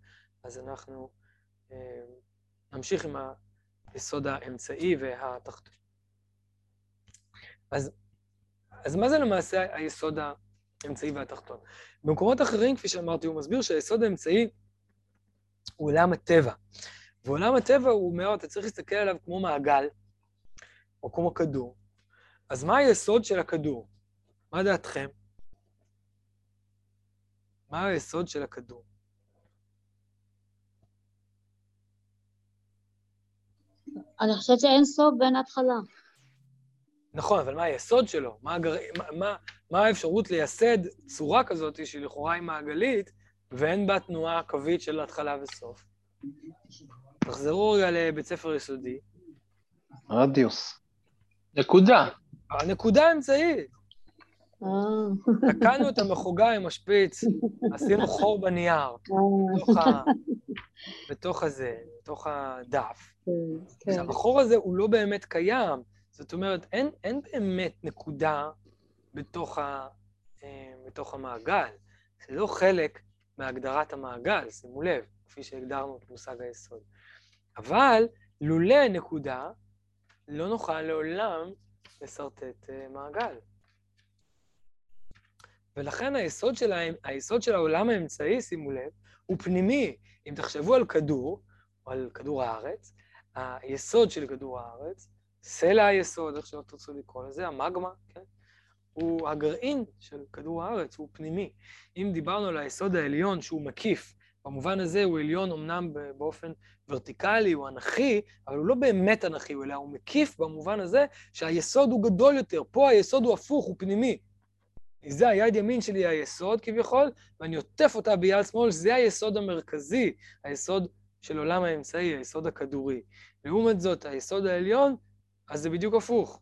[SPEAKER 1] אז אנחנו אה, נמשיך עם היסוד האמצעי והתחתון. אז, אז מה זה למעשה היסוד האמצעי והתחתון? במקומות אחרים, כפי שאמרתי, הוא מסביר שהיסוד האמצעי הוא עולם הטבע. ועולם הטבע הוא אומר, אתה צריך להסתכל עליו כמו מעגל, או כמו כדור. אז מה היסוד של הכדור? מה דעתכם? מה היסוד של הכדור?
[SPEAKER 2] אני חושבת שאין סוף בין ההתחלה.
[SPEAKER 1] נכון, אבל מה היסוד שלו? מה, הגר... מה, מה, מה האפשרות לייסד צורה כזאת שלכאורה היא מעגלית, ואין בה תנועה קווית של התחלה וסוף? תחזרו רגע לבית ספר יסודי.
[SPEAKER 3] רדיוס.
[SPEAKER 4] נקודה.
[SPEAKER 1] הנקודה האמצעית.
[SPEAKER 2] אה.
[SPEAKER 1] תקענו את המחוגה עם השפיץ, עשינו חור בנייר, בתוך, ה... בתוך הזה, בתוך הדף.
[SPEAKER 2] כן.
[SPEAKER 1] עכשיו, החור הזה הוא לא באמת קיים, זאת אומרת, אין, אין באמת נקודה בתוך, ה, אה, בתוך המעגל. זה לא חלק מהגדרת המעגל, שימו לב, כפי שהגדרנו את מושג היסוד. אבל לולא נקודה, לא נוכל לעולם לשרטט אה, מעגל. ולכן היסוד של, היסוד של העולם האמצעי, שימו לב, הוא פנימי. אם תחשבו על כדור, או על כדור הארץ, היסוד של כדור הארץ, סלע היסוד, איך שלא תרצו לקרוא לזה, המגמה, כן? הוא הגרעין של כדור הארץ, הוא פנימי. אם דיברנו על היסוד העליון שהוא מקיף, במובן הזה הוא עליון אמנם באופן ורטיקלי, הוא אנכי, אבל הוא לא באמת אנכי, אלא הוא מקיף במובן הזה שהיסוד הוא גדול יותר. פה היסוד הוא הפוך, הוא פנימי. זה היד ימין שלי היסוד כביכול, ואני עוטף אותה ביד שמאל, זה היסוד המרכזי, היסוד של עולם האמצעי, היסוד הכדורי. לעומת זאת, היסוד העליון, אז זה בדיוק הפוך.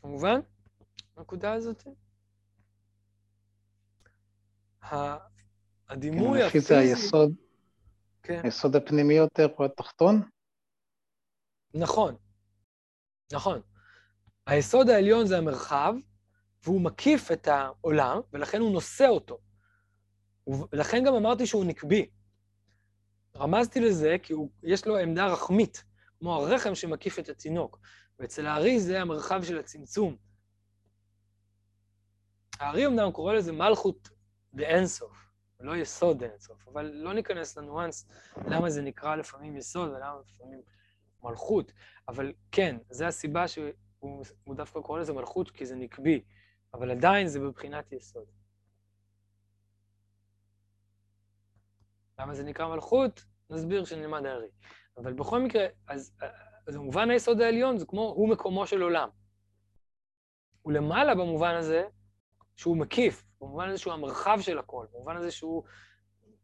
[SPEAKER 1] כמובן? הנקודה הזאת? הדימוי
[SPEAKER 3] הפיזי...
[SPEAKER 1] הפיזי...
[SPEAKER 3] זה היסוד,
[SPEAKER 1] כן.
[SPEAKER 3] היסוד הפנימי יותר הוא התחתון?
[SPEAKER 1] נכון, נכון. היסוד העליון זה המרחב, והוא מקיף את העולם, ולכן הוא נושא אותו. ולכן גם אמרתי שהוא נקבי. רמזתי לזה כי הוא, יש לו עמדה רחמית, כמו הרחם שמקיף את התינוק. ואצל הארי זה המרחב של הצמצום. הארי אמנם קורא לזה מלכות באינסוף, לא יסוד אינסוף, אבל לא ניכנס לניואנס למה זה נקרא לפעמים יסוד ולמה לפעמים מלכות. אבל כן, זו הסיבה שהוא דווקא קורא לזה מלכות, כי זה נקבי. אבל עדיין זה בבחינת יסוד. למה זה נקרא מלכות? נסביר כשנלמד הארי. אבל בכל מקרה, אז, אז במובן היסוד העליון זה כמו, הוא מקומו של עולם. הוא למעלה במובן הזה שהוא מקיף, במובן הזה שהוא המרחב של הכל, במובן הזה שהוא,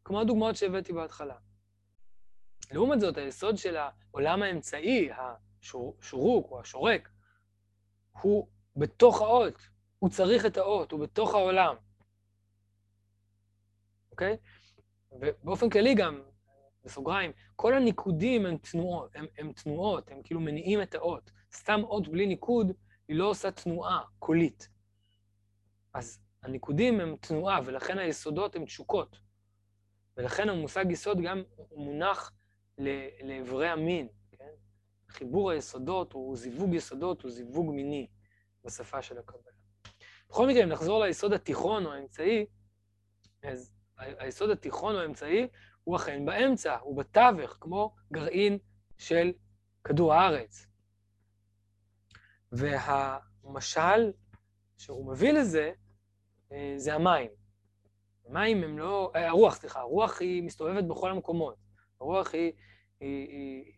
[SPEAKER 1] כמו הדוגמאות שהבאתי בהתחלה. לעומת זאת, היסוד של העולם האמצעי, השורוק או השורק, הוא בתוך האות, הוא צריך את האות, הוא בתוך העולם. אוקיי? ובאופן כללי גם, בסוגריים, כל הניקודים הם תנועות, הם, הם תנועות, הם כאילו מניעים את האות. סתם אות בלי ניקוד, היא לא עושה תנועה קולית. אז הניקודים הם תנועה, ולכן היסודות הן תשוקות. ולכן המושג יסוד גם מונח לאיברי המין, כן? חיבור היסודות הוא זיווג יסודות, הוא זיווג מיני בשפה של הקבלה. בכל מקרה, אם נחזור ליסוד התיכון או האמצעי, אז היסוד התיכון או האמצעי הוא אכן באמצע, הוא בתווך, כמו גרעין של כדור הארץ. והמשל שהוא מביא לזה, זה המים. המים הם לא... אה, הרוח, סליחה, הרוח היא מסתובבת בכל המקומות. הרוח היא... היא, היא...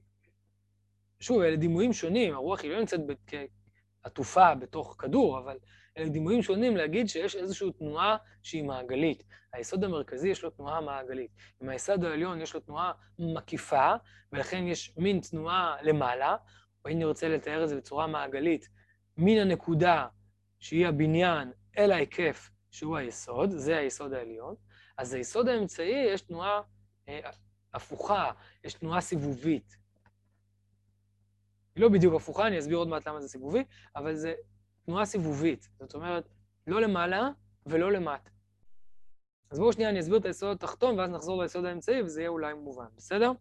[SPEAKER 1] שוב, אלה דימויים שונים, הרוח היא לא נמצאת כעטופה בתוך כדור, אבל אלה דימויים שונים להגיד שיש איזושהי תנועה שהיא מעגלית. היסוד המרכזי יש לו תנועה מעגלית. אם היסוד העליון יש לו תנועה מקיפה, ולכן יש מין תנועה למעלה, או אם נרצה לתאר את זה בצורה מעגלית, מן הנקודה שהיא הבניין אל ההיקף שהוא היסוד, זה היסוד העליון, אז היסוד האמצעי יש תנועה אה, הפוכה, יש תנועה סיבובית. היא לא בדיוק הפוכה, אני אסביר עוד מעט למה זה סיבובי, אבל זה תנועה סיבובית. זאת אומרת, לא למעלה ולא למטה. אז בואו שנייה אני אסביר את היסוד התחתון, ואז נחזור ליסוד האמצעי, וזה יהיה אולי מובן, בסדר?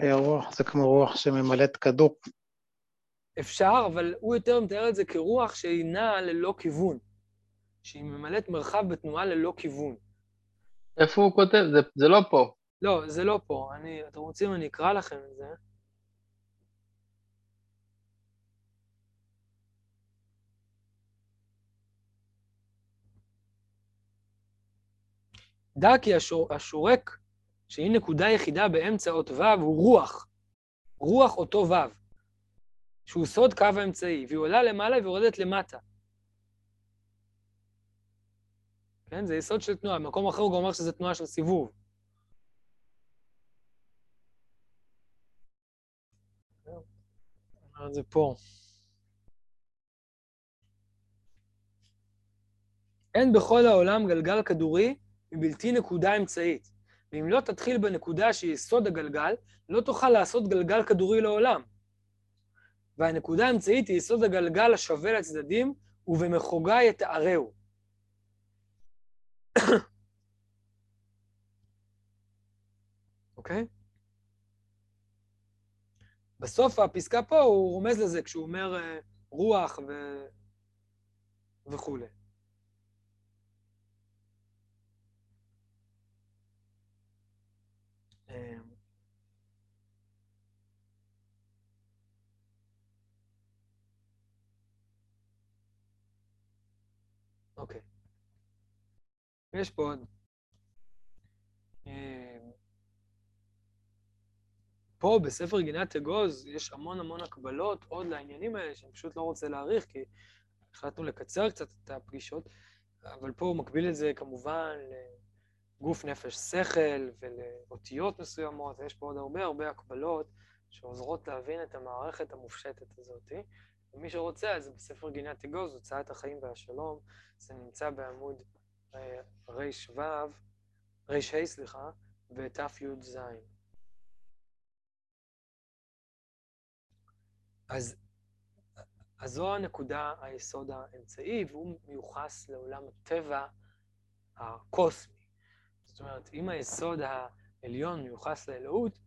[SPEAKER 3] אה, רוח זה כמו רוח שממלאת כדור.
[SPEAKER 1] אפשר, אבל הוא יותר מתאר את זה כרוח שהיא נעה ללא כיוון, שהיא ממלאת מרחב בתנועה ללא כיוון.
[SPEAKER 4] איפה הוא כותב? זה, זה לא פה.
[SPEAKER 1] לא, זה לא פה. אני, אתם רוצים, אני אקרא לכם את זה. דע כי השור, השורק, שהיא נקודה יחידה באמצע אות ו', הוא רוח. רוח אותו ו', שהוא סוד קו האמצעי, והיא עולה למעלה ויורדת למטה. כן? זה יסוד של תנועה. במקום אחר הוא גם אומר שזה תנועה של סיבוב. זה פה. אין בכל העולם גלגל כדורי מבלתי נקודה אמצעית. ואם לא תתחיל בנקודה שהיא יסוד הגלגל, לא תוכל לעשות גלגל כדורי לעולם. והנקודה האמצעית היא יסוד הגלגל השווה לצדדים, ובמחוגה יתארהו. אוקיי? בסוף הפסקה פה הוא רומז לזה כשהוא אומר אה, רוח ו... וכולי. אמ, יש פה עוד. אמ, פה בספר גינת אגוז יש המון המון הקבלות עוד לעניינים האלה, שאני פשוט לא רוצה להאריך, כי החלטנו לקצר קצת את הפגישות, אבל פה הוא מקביל את זה כמובן לגוף, נפש, שכל ולאותיות מסוימות, ויש פה עוד הרבה הרבה הקבלות שעוזרות להבין את המערכת המופשטת הזאת. ומי שרוצה, אז בספר גינת אגוז, הוצאת החיים והשלום, זה נמצא בעמוד ר"ו, ר"ה, סליחה, ות"י"ז. אז, אז זו הנקודה, היסוד האמצעי, והוא מיוחס לעולם הטבע הקוסמי. זאת אומרת, אם היסוד העליון מיוחס לאלוהות,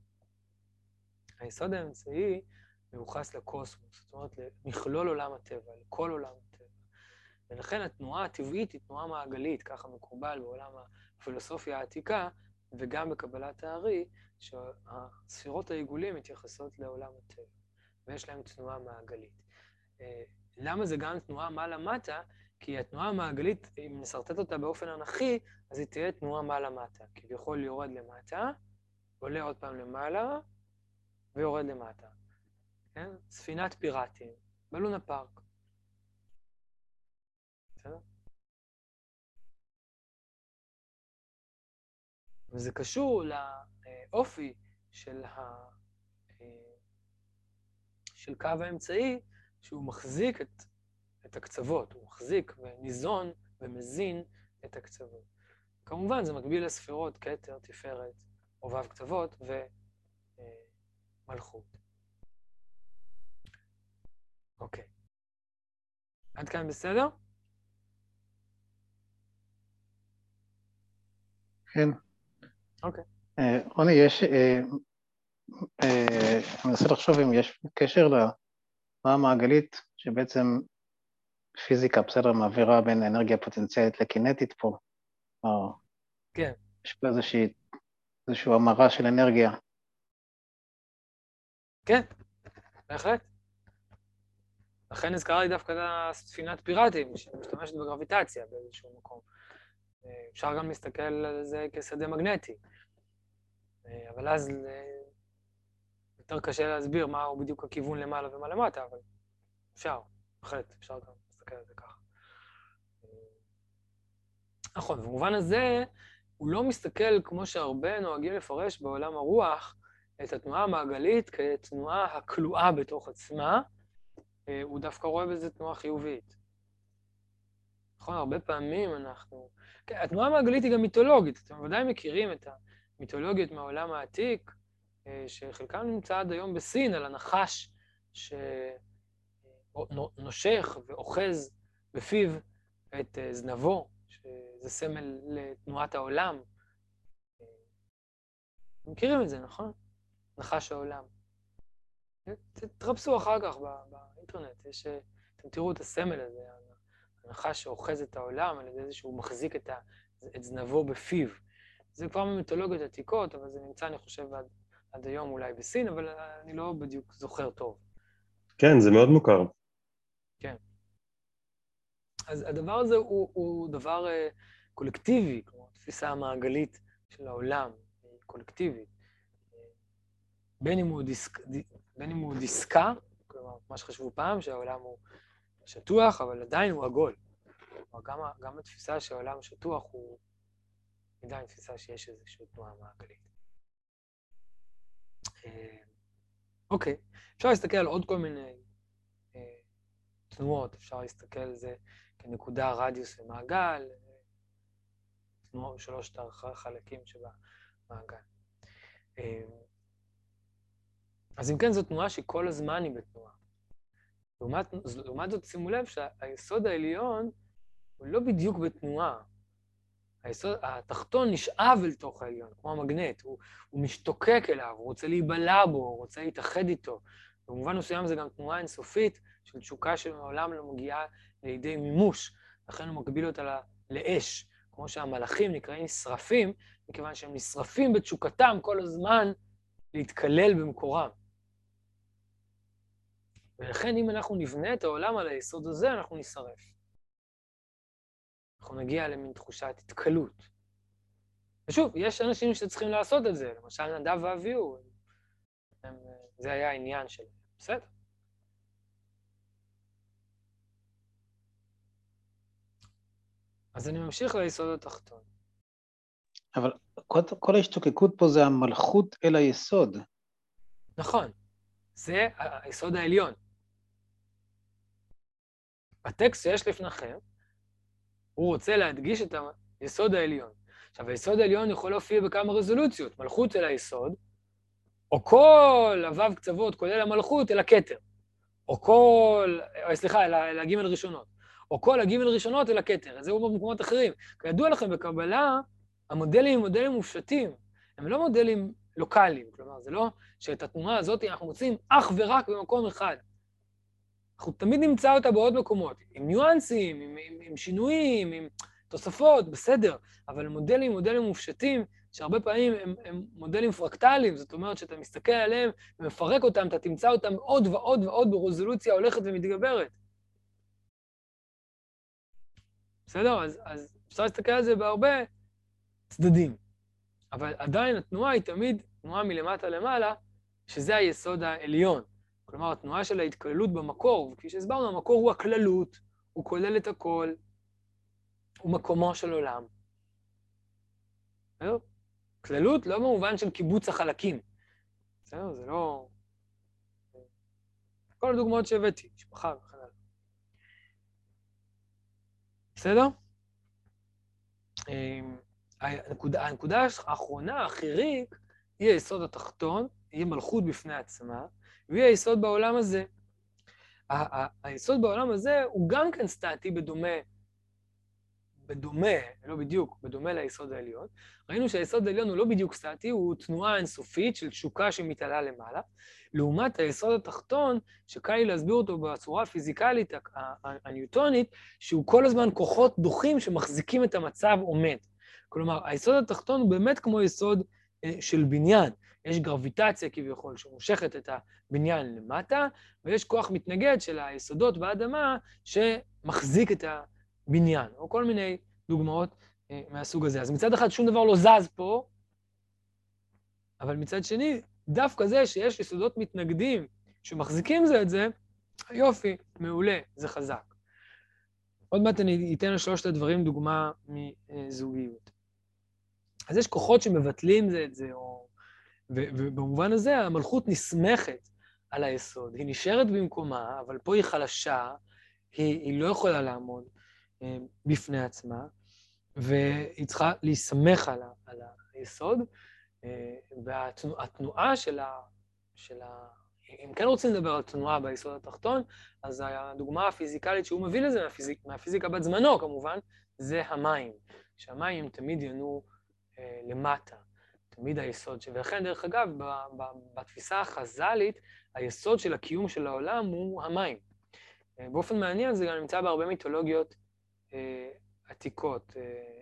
[SPEAKER 1] היסוד האמצעי מיוחס לקוסמוס, זאת אומרת, למכלול עולם הטבע, לכל עולם הטבע. ולכן התנועה הטבעית היא תנועה מעגלית, ככה מקובל בעולם הפילוסופיה העתיקה, וגם בקבלת הארי, שהספירות העיגולים מתייחסות לעולם הטבע. ויש להם תנועה מעגלית. אה, למה זה גם תנועה מעלה-מטה? כי התנועה המעגלית, אם נסרטט אותה באופן אנכי, אז היא תהיה תנועה מעלה-מטה. כביכול יורד למטה, עולה עוד פעם למעלה, ויורד למטה. כן? ספינת פיראטים, בלונה פארק. וזה קשור לאופי של ה... של קו האמצעי, שהוא מחזיק את, את הקצוות, הוא מחזיק וניזון ומזין את הקצוות. כמובן, זה מקביל לספירות כתר, תפארת, עובב קצוות ומלכות. אוקיי. עד כאן בסדר?
[SPEAKER 3] כן.
[SPEAKER 1] אוקיי.
[SPEAKER 3] אה, רוני, יש... אה, אה, אני מנסה לחשוב אם יש קשר לתנועה המעגלית, שבעצם פיזיקה, בסדר, מעבירה בין אנרגיה פוטנציאלית לקינטית פה.
[SPEAKER 1] כן.
[SPEAKER 3] יש פה איזושהי, איזושהי המרה של אנרגיה.
[SPEAKER 1] כן, בהחלט. לכן נזכרה לי דווקא את הספינת פיראטים, שמשתמשת בגרביטציה באיזשהו מקום. אה, אפשר גם להסתכל על זה כשדה מגנטי. אה, אבל אז אה, יותר קשה להסביר מהו בדיוק הכיוון למעלה ומה למטה, אבל אפשר, בהחלט, אפשר גם להסתכל על זה ככה. נכון, במובן הזה, הוא לא מסתכל, כמו שהרבה נוהגים לפרש בעולם הרוח, את התנועה המעגלית כתנועה הכלואה בתוך עצמה, אה, הוא דווקא רואה בזה תנועה חיובית. נכון, הרבה פעמים אנחנו... התנועה המעגלית היא גם מיתולוגית, אתם ודאי מכירים את המיתולוגיות מהעולם העתיק, אה, שחלקם נמצא עד היום בסין, על הנחש שנושך ואוחז בפיו את אה, זנבו, שזה סמל לתנועת העולם. מכירים את זה, נכון? נחש העולם. תתרפסו אחר כך באינטרנט, יש, אתם תראו את הסמל הזה, הנחש שאוחז את העולם על ידי זה שהוא מחזיק את, ה, את זנבו בפיו. זה כבר ממיתולוגיות עתיקות, אבל זה נמצא, אני חושב, עד, עד היום אולי בסין, אבל אני לא בדיוק זוכר טוב.
[SPEAKER 5] כן, זה מאוד מוכר.
[SPEAKER 1] כן. אז הדבר הזה הוא, הוא דבר uh, קולקטיבי, כמו התפיסה המעגלית של העולם, היא קולקטיבית. בין אם הוא, דיסק, בין אם הוא דיסקה, כלומר, מה שחשבו פעם, שהעולם הוא שטוח, אבל עדיין הוא עגול. גם, גם התפיסה שהעולם שטוח הוא עדיין תפיסה שיש איזושהי תנועה מעגלית. אה, אוקיי, אפשר להסתכל על עוד כל מיני אה, תנועות, אפשר להסתכל על זה כנקודה, רדיוס ומעגל, תנועות, שלושת החלקים שבמעגל. אה, אז אם כן, זו תנועה שכל הזמן היא בתנועה. לעומת, לעומת זאת, שימו לב שהיסוד העליון הוא לא בדיוק בתנועה. היסוד, התחתון נשאב אל תוך העליון, כמו המגנט, הוא, הוא משתוקק אליו, הוא רוצה להיבלע בו, הוא רוצה להתאחד איתו. במובן מסוים זה גם תנועה אינסופית של תשוקה שמעולם לא מגיעה לידי מימוש, לכן הוא מקביל אותה לאש, כמו שהמלאכים נקראים נשרפים, מכיוון שהם נשרפים בתשוקתם כל הזמן להתקלל במקורם. ולכן אם אנחנו נבנה את העולם על היסוד הזה, אנחנו נשרף. אנחנו נגיע למין תחושת התקלות. ושוב, יש אנשים שצריכים לעשות את זה, למשל נדב ואביהו, הם, זה היה העניין שלהם, בסדר. אז אני ממשיך ליסוד התחתון.
[SPEAKER 3] אבל כל, כל ההשתוקקות פה זה המלכות אל היסוד.
[SPEAKER 1] נכון, זה היסוד העליון. הטקסט שיש לפניכם, הוא רוצה להדגיש את היסוד העליון. עכשיו, היסוד העליון יכול להופיע בכמה רזולוציות, מלכות אל היסוד, או כל הוו קצוות, כולל המלכות, אל הכתר. או כל, אה, סליחה, אל, אל הגימל ראשונות. או כל הגימל ראשונות אל הכתר. זה הוא במקומות אחרים. כידוע לכם, בקבלה, המודלים הם מודלים מופשטים, הם לא מודלים לוקאליים. כלומר, זה לא שאת התנועה הזאת אנחנו מוצאים אך ורק במקום אחד. אנחנו תמיד נמצא אותה בעוד מקומות, עם ניואנסים, עם, עם, עם שינויים, עם תוספות, בסדר, אבל מודלים, מודלים מופשטים, שהרבה פעמים הם, הם מודלים פרקטליים, זאת אומרת שאתה מסתכל עליהם ומפרק אותם, אתה תמצא אותם עוד ועוד ועוד ברזולוציה הולכת ומתגברת. בסדר? אז, אז אפשר להסתכל על זה בהרבה צדדים. אבל עדיין התנועה היא תמיד תנועה מלמטה למעלה, שזה היסוד העליון. כלומר, התנועה של ההתכללות במקור, וכפי שהסברנו, המקור הוא הכללות, הוא כולל את הכל, הוא מקומו של עולם. בסדר? כללות לא במובן של קיבוץ החלקים. בסדר? זה לא... כל הדוגמאות שהבאתי, משפחה וכן הלאה. בסדר? אמ, הנקודה, הנקודה האחרונה, החיריק, היא היסוד התחתון, היא מלכות בפני עצמה, והיא היסוד בעולם הזה. היסוד בעולם הזה הוא גם כן סטטי בדומה, בדומה, לא בדיוק, בדומה ליסוד העליון. ראינו שהיסוד העליון הוא לא בדיוק סטטי, הוא תנועה אינסופית של תשוקה שמתעלה למעלה, לעומת היסוד התחתון, שקל לי להסביר אותו בצורה הפיזיקלית הניוטונית, שהוא כל הזמן כוחות דוחים שמחזיקים את המצב עומד. כלומר, היסוד התחתון הוא באמת כמו יסוד אה, של בניין. יש גרביטציה כביכול שמושכת את הבניין למטה, ויש כוח מתנגד של היסודות באדמה שמחזיק את הבניין, או כל מיני דוגמאות אה, מהסוג הזה. אז מצד אחד שום דבר לא זז פה, אבל מצד שני, דווקא זה שיש יסודות מתנגדים שמחזיקים זה את זה, יופי, מעולה, זה חזק. עוד מעט אני אתן לשלושת הדברים דוגמה מזוגיות. אז יש כוחות שמבטלים זה את זה, או... ובמובן הזה המלכות נסמכת על היסוד. היא נשארת במקומה, אבל פה היא חלשה, היא, היא לא יכולה לעמוד אה, בפני עצמה, והיא צריכה להיסמך על, ה, על היסוד, אה, והתנועה של ה... של ה אם כן רוצים לדבר על תנועה ביסוד התחתון, אז הדוגמה הפיזיקלית שהוא מביא לזה מהפיזיק, מהפיזיקה בת זמנו, כמובן, זה המים. שהמים תמיד ינועו אה, למטה, תמיד היסוד ש... ולכן, דרך אגב, ב, ב, בתפיסה החז"לית, היסוד של הקיום של העולם הוא המים. אה, באופן מעניין זה גם נמצא בהרבה מיתולוגיות אה, עתיקות. אה,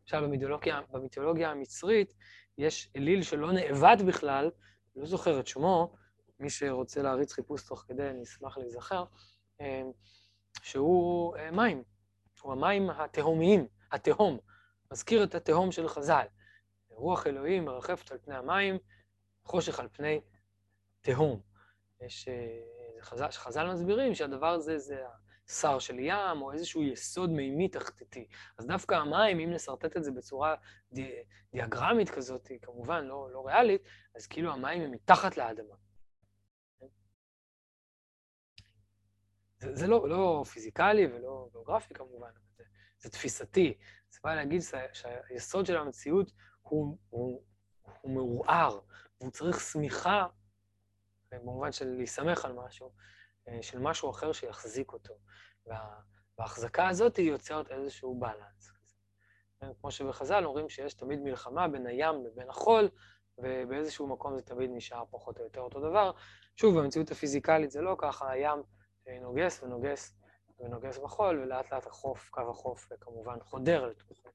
[SPEAKER 1] למשל, במיתולוגיה, במיתולוגיה המצרית יש אליל שלא נאבד בכלל, לא זוכר את שמו, מי שרוצה להריץ חיפוש תוך כדי, אני אשמח להיזכר, אה, שהוא אה, מים. הוא המים התהומיים, התהום. מזכיר את התהום של חז"ל. רוח אלוהים מרחפת על פני המים, חושך על פני תהום. יש, אה, חז"ל, חז"ל מסבירים שהדבר הזה זה שר של ים, או איזשהו יסוד מימי תחתיתי. אז דווקא המים, אם נסרטט את זה בצורה די, דיאגרמית כזאת, כמובן לא, לא ריאלית, אז כאילו המים הם מתחת לאדמה. זה, זה לא, לא פיזיקלי ולא גיאוגרפי כמובן, זה, זה תפיסתי. זה בא להגיד שהיסוד של המציאות הוא, הוא, הוא מעורער, והוא צריך סמיכה, במובן של להיסמך על משהו, אה, של משהו אחר שיחזיק אותו. וה, וההחזקה הזאת היא יוצרת איזשהו בלנס. כן, כמו שבחז"ל אומרים שיש תמיד מלחמה בין הים לבין החול, ובאיזשהו מקום זה תמיד נשאר פחות או יותר אותו דבר. שוב, במציאות הפיזיקלית זה לא ככה, הים נוגס ונוגס ונוגס בחול, ולאט לאט החוף, קו החוף כמובן חודר לתוך,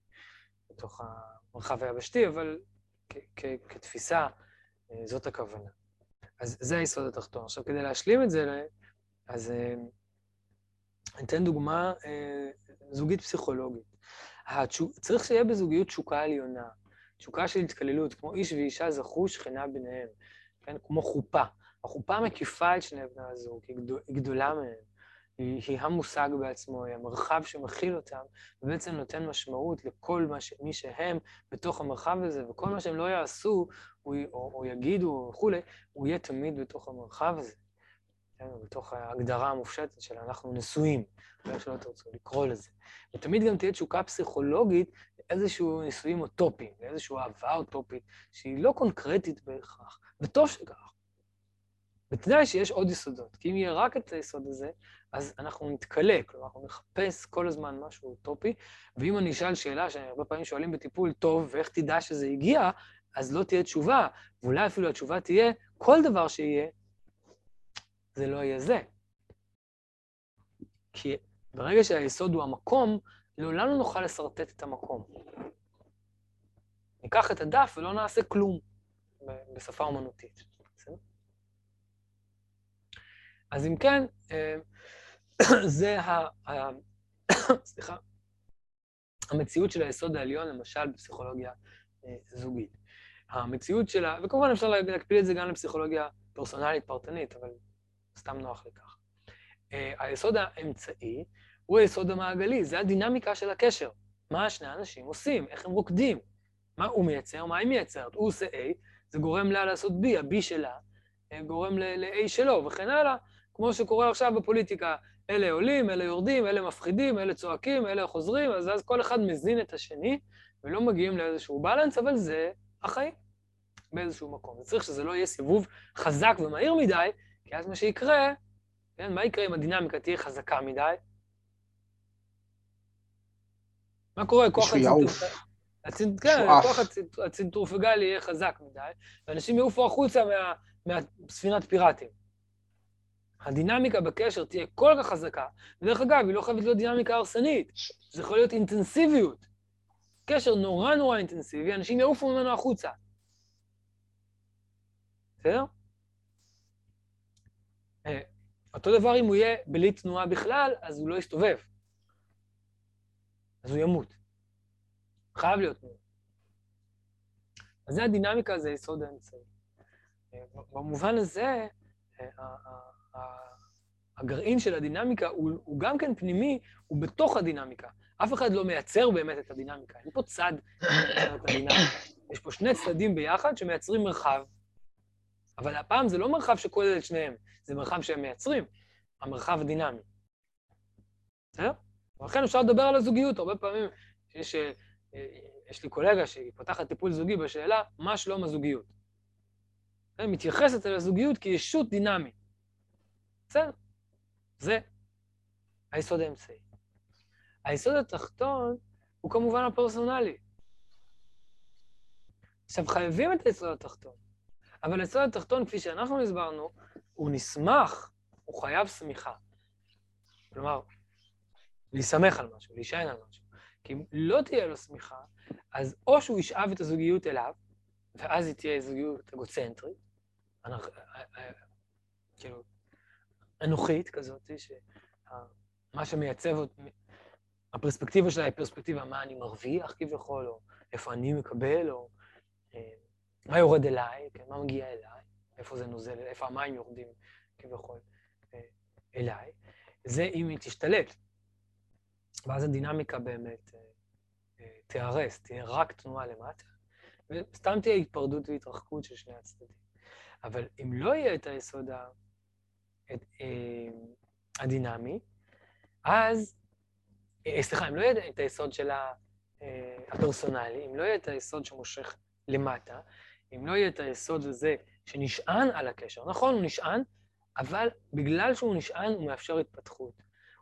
[SPEAKER 1] לתוך המרחב היבשתי, אבל כתפיסה אה, זאת הכוונה. אז זה היסוד התחתון. עכשיו, כדי להשלים את זה, אז אה, אני אתן דוגמה אה, זוגית פסיכולוגית. התשוק, צריך שיהיה בזוגיות תשוקה עליונה, תשוקה של התקללות, כמו איש ואישה זכו שכנה ביניהם, כן? כמו חופה. החופה מקיפה את שני בני הזוג, היא, גדול, היא גדולה מהם. היא, היא המושג בעצמו, היא המרחב שמכיל אותם, ובעצם נותן משמעות לכל מה ש, מי שהם בתוך המרחב הזה, וכל מה שהם לא יעשו, או, או, או יגידו וכולי, הוא יהיה תמיד בתוך המרחב הזה. כן, בתוך ההגדרה המופשטת של אנחנו נשואים, ואיך שלא תרצו לקרוא לזה. ותמיד גם תהיה תשוקה פסיכולוגית לאיזשהו נישואים אוטופיים, לאיזושהי אהבה אוטופית, שהיא לא קונקרטית בהכרח, וטוב שכך. בתנאי שיש עוד יסודות, כי אם יהיה רק את היסוד הזה, אז אנחנו נתקלה, כלומר, אנחנו נחפש כל הזמן משהו אוטופי, ואם אני אשאל שאלה שהרבה פעמים שואלים בטיפול, טוב, ואיך תדע שזה הגיע, אז לא תהיה תשובה, ואולי אפילו התשובה תהיה, כל דבר שיהיה, זה לא יהיה זה. כי ברגע שהיסוד הוא המקום, לעולם לא נוכל לשרטט את המקום. ניקח את הדף ולא נעשה כלום בשפה אומנותית. אז אם כן, אה, זה ה... סליחה, המציאות של היסוד העליון, למשל בפסיכולוגיה אה, זוגית. המציאות שלה, וכמובן אפשר להקפיל את זה גם לפסיכולוגיה פרסונלית פרטנית, אבל סתם נוח לכך. אה, היסוד האמצעי הוא היסוד המעגלי, זה הדינמיקה של הקשר. מה שני האנשים עושים, איך הם רוקדים, מה הוא מייצר, מה היא מייצרת. הוא עושה A, זה גורם לה לעשות B, ה-B שלה גורם ל-A שלו, וכן הלאה. כמו שקורה עכשיו בפוליטיקה, אלה עולים, אלה יורדים, אלה מפחידים, אלה צועקים, אלה חוזרים, אז אז כל אחד מזין את השני, ולא מגיעים לאיזשהו בלנס, אבל זה החיים באיזשהו מקום. צריך שזה לא יהיה סיבוב חזק ומהיר מדי, כי אז מה שיקרה, כן, מה יקרה אם הדינמיקה תהיה חזקה מדי? מה קורה? כוח. כן, הצנטרופגלי יהיה חזק מדי, ואנשים יעופו החוצה מה... מהספינת פיראטים. הדינמיקה בקשר תהיה כל כך חזקה, ודרך אגב, היא לא חייבת להיות דינמיקה הרסנית, זה יכול להיות אינטנסיביות. קשר נורא נורא אינטנסיבי, אנשים יעופו ממנו החוצה. בסדר? אה, אותו דבר אם הוא יהיה בלי תנועה בכלל, אז הוא לא יסתובב. אז הוא ימות. חייב להיות תנועה. אז זה הדינמיקה, זה יסוד האמצעי. אה, במובן הזה, אה, הגרעין של הדינמיקה הוא, הוא גם כן פנימי, הוא בתוך הדינמיקה. אף אחד לא מייצר באמת את הדינמיקה. אין פה צד את הדינמיקה. יש פה שני צדדים ביחד שמייצרים מרחב, אבל הפעם זה לא מרחב שכולל את שניהם, זה מרחב שהם מייצרים, המרחב הדינמי. בסדר? ולכן אפשר לדבר על הזוגיות. הרבה פעמים יש, אה, יש לי קולגה שהיא פותחת טיפול זוגי בשאלה, מה שלום הזוגיות? היא מתייחסת אל הזוגיות כישות דינמית. בסדר? זה היסוד האמצעי. היסוד התחתון הוא כמובן הפרסונלי. עכשיו, חייבים את היסוד התחתון, אבל היסוד התחתון, כפי שאנחנו הסברנו, הוא נסמך, הוא חייב סמיכה. כלומר, להיסמך על משהו, להישען על משהו. כי אם לא תהיה לו סמיכה, אז או שהוא ישאב את הזוגיות אליו, ואז היא תהיה זוגיות אגוצנטרית, אנכ... כאילו, אנוכית כזאת, שמה שמייצב, הפרספקטיבה שלה היא פרספקטיבה מה אני מרוויח כביכול, או איפה אני מקבל, או אה, מה יורד אליי, כן, מה מגיע אליי, איפה זה נוזל, איפה המים יורדים כביכול אה, אליי. זה אם היא תשתלט. ואז הדינמיקה באמת אה, תיהרס, תהיה רק תנועה למטה, וסתם תהיה התפרדות והתרחקות של שני הצדדים. אבל אם לא יהיה את היסוד הדינמי, אז, אה, סליחה, אם לא יהיה את היסוד של אה, הפרסונלי, אם לא יהיה את היסוד שמושך למטה, אם לא יהיה את היסוד הזה שנשען על הקשר, נכון, הוא נשען, אבל בגלל שהוא נשען, הוא מאפשר התפתחות.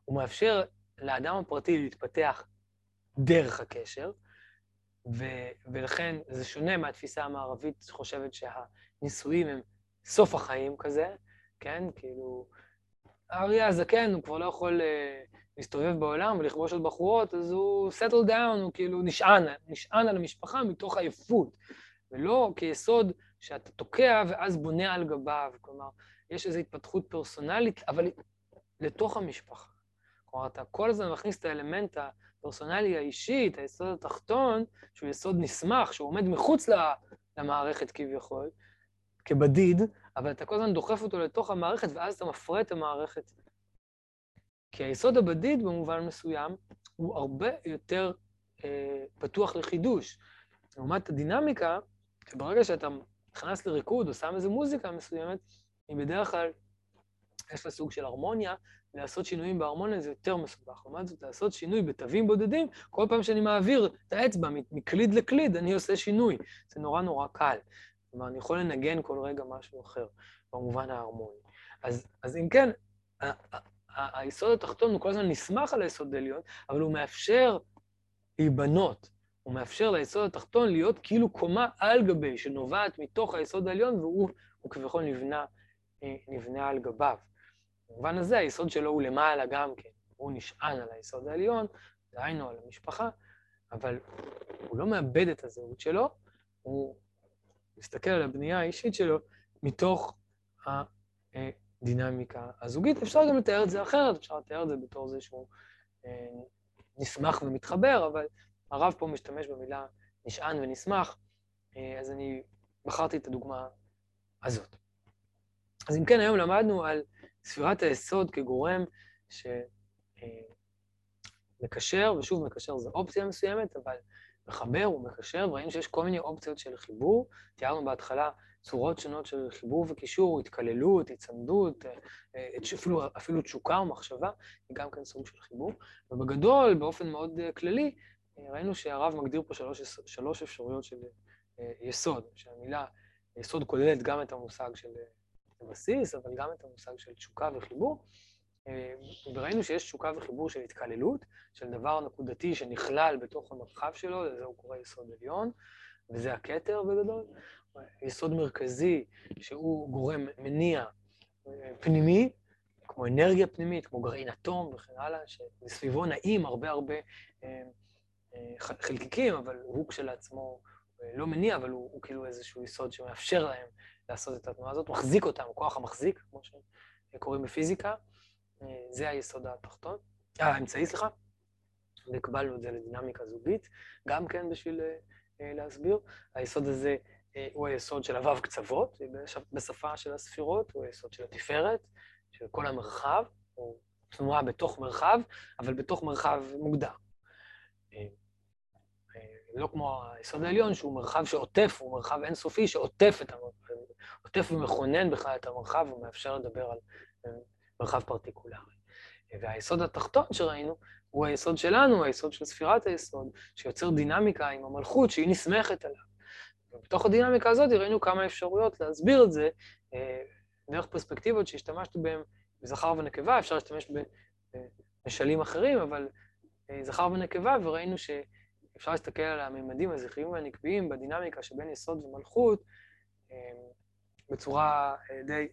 [SPEAKER 1] הוא מאפשר לאדם הפרטי להתפתח דרך הקשר, ו- ולכן זה שונה מהתפיסה המערבית שחושבת שהנישואים הם סוף החיים כזה, כן? כאילו, האריה הזקן, הוא כבר לא יכול uh, להסתובב בעולם ולכבוש עוד בחורות, אז הוא settle down, הוא כאילו נשען, נשען על המשפחה מתוך עייפות, ולא כיסוד שאתה תוקע ואז בונה על גביו. כלומר, יש איזו התפתחות פרסונלית, אבל לתוך המשפחה. כלומר, אתה כל הזמן מכניס את האלמנט הפרסונלי האישי, את היסוד התחתון, שהוא יסוד נסמך, שהוא עומד מחוץ למערכת כביכול, כבדיד, אבל אתה כל הזמן דוחף אותו לתוך המערכת, ואז אתה מפרה את המערכת. כי היסוד הבדיד, במובן מסוים, הוא הרבה יותר אה, פתוח לחידוש. לעומת הדינמיקה, שברגע שאתה נכנס לריקוד או שם איזו מוזיקה מסוימת, היא בדרך כלל, יש לה סוג של הרמוניה, לעשות שינויים בהרמוניה זה יותר מסובך. לעומת זאת, לעשות שינוי בתווים בודדים, כל פעם שאני מעביר את האצבע מקליד לקליד, אני עושה שינוי. זה נורא נורא קל. כלומר, אני יכול לנגן כל רגע משהו אחר, במובן ההרמוני. אז, אז אם כן, היסוד התחתון הוא כל הזמן נסמך על היסוד העליון, אבל הוא מאפשר להיבנות. הוא מאפשר ליסוד התחתון להיות כאילו קומה על גבי, שנובעת מתוך היסוד העליון, והוא כביכול נבנה, נבנה על גביו. במובן הזה, היסוד שלו הוא למעלה גם כן. הוא נשען על היסוד העליון, דהיינו על המשפחה, אבל הוא לא מאבד את הזהות שלו, הוא מסתכל על הבנייה האישית שלו מתוך הדינמיקה הזוגית. אפשר גם לתאר את זה אחרת, אפשר לתאר את זה בתור זה שהוא אה, נשמח ומתחבר, אבל הרב פה משתמש במילה נשען ונשמח, אה, אז אני בחרתי את הדוגמה הזאת. אז אם כן, היום למדנו על ספירת היסוד כגורם שמקשר, ושוב, מקשר זה אופציה מסוימת, אבל מחבר ומקשר, וראינו שיש כל מיני אופציות של חיבור. תיארנו בהתחלה צורות שונות של חיבור וקישור, התקללות, הצמדות, אפילו, אפילו תשוקה או מחשבה, היא גם כן סוג של חיבור. ובגדול, באופן מאוד כללי, ראינו שהרב מגדיר פה שלוש, שלוש אפשרויות של יסוד, שהמילה יסוד כוללת גם את המושג של בסיס, אבל גם את המושג של תשוקה וחיבור. וראינו שיש תשוקה וחיבור של התקללות, של דבר נקודתי שנכלל בתוך המרחב שלו, לזה הוא קורא יסוד עליון, וזה הכתר בגדול. יסוד מרכזי, שהוא גורם מניע פנימי, כמו אנרגיה פנימית, כמו גרעין אטום וכן הלאה, שמסביבו נעים הרבה הרבה אה, חלקיקים, אבל הוא כשלעצמו אה, לא מניע, אבל הוא, הוא כאילו איזשהו יסוד שמאפשר להם לעשות את התנועה הזאת, מחזיק אותם, כוח המחזיק, כמו שקוראים בפיזיקה, אה, זה היסוד התחתון, אה, האמצעי, סליחה, והקבלנו את זה לדינמיקה זוגית, גם כן בשביל אה, אה, להסביר. היסוד הזה אה, הוא היסוד של הו"ב קצוות, בש- בשפה של הספירות, הוא היסוד של התפארת, של כל המרחב, הוא תנועה בתוך מרחב, אבל בתוך מרחב מוגדר. אה, אה, לא כמו היסוד העליון, שהוא מרחב שעוטף, הוא מרחב אינסופי שעוטף את המרחב, עוטף ומכונן בכלל את המרחב ומאפשר לדבר על אה, מרחב פרטיקולרי. אה, והיסוד התחתון שראינו, הוא היסוד שלנו, היסוד של ספירת היסוד, שיוצר דינמיקה עם המלכות שהיא נסמכת עליו. ובתוך הדינמיקה הזאת ראינו כמה אפשרויות להסביר את זה אה, דרך פרספקטיבות שהשתמשנו בהן בזכר ונקבה, אפשר להשתמש במשלים אחרים, אבל אה, זכר ונקבה, וראינו שאפשר להסתכל על הממדים הזכריים והנקביים בדינמיקה שבין יסוד ומלכות אה, בצורה אה, די,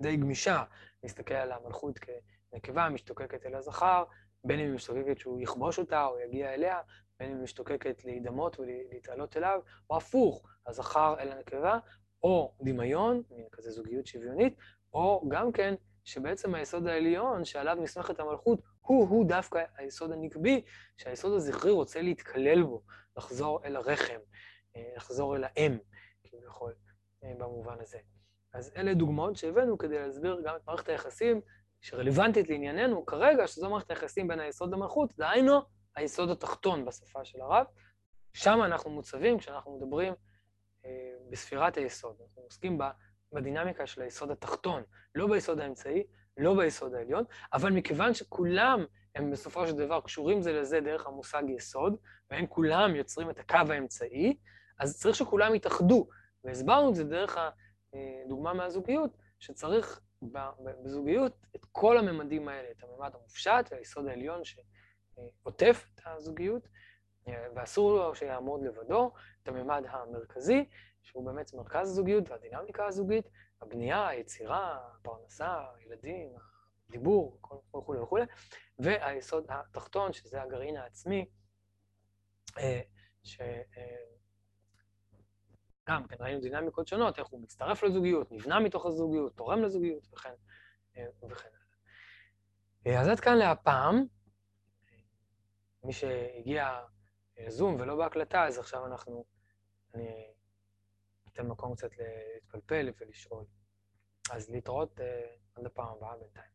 [SPEAKER 1] די גמישה. להסתכל על המלכות כנקבה משתוקקת אל הזכר, בין אם היא משתוקקת שהוא יכבוש אותה או יגיע אליה, בין אם היא משתוקקת להידמות ולהתעלות אליו, או הפוך, הזכר אל הנקבה, או דמיון, מין כזה זוגיות שוויונית, או גם כן שבעצם היסוד העליון שעליו נסמכת המלכות, הוא-הוא דווקא היסוד הנקבי, שהיסוד הזכרי רוצה להתקלל בו, לחזור אל הרחם, אה, לחזור אל האם, כביכול, אה, במובן הזה. אז אלה דוגמאות שהבאנו כדי להסביר גם את מערכת היחסים שרלוונטית לענייננו כרגע, שזו מערכת היחסים בין היסוד למלכות, דהיינו היסוד התחתון בשפה של הרב. שם אנחנו מוצבים כשאנחנו מדברים אה, בספירת היסוד. אנחנו עוסקים בדינמיקה של היסוד התחתון, לא ביסוד האמצעי, לא ביסוד העליון, אבל מכיוון שכולם הם בסופו של דבר קשורים זה לזה דרך המושג יסוד, והם כולם יוצרים את הקו האמצעי, אז צריך שכולם יתאחדו. והסברנו את זה דרך הדוגמה מהזוגיות, שצריך בזוגיות את כל הממדים האלה, את הממד המופשט והיסוד העליון שעוטף את הזוגיות, ואסור לו שיעמוד לבדו, את הממד המרכזי, שהוא באמת מרכז הזוגיות והדינמיקה הזוגית, הבנייה, היצירה, הפרנסה, הילדים, הדיבור, וכולי וכולי, והיסוד התחתון, שזה הגרעין העצמי, ש... גם כן ראינו דינמיקות שונות, איך הוא מצטרף לזוגיות, נבנה מתוך הזוגיות, תורם לזוגיות, וכן, וכן הלאה. אז עד כאן להפעם. מי שהגיע לזום ולא בהקלטה, אז עכשיו אנחנו, אני אתן מקום קצת להתפלפל ולשאול. אז להתראות עד הפעם הבאה בינתיים.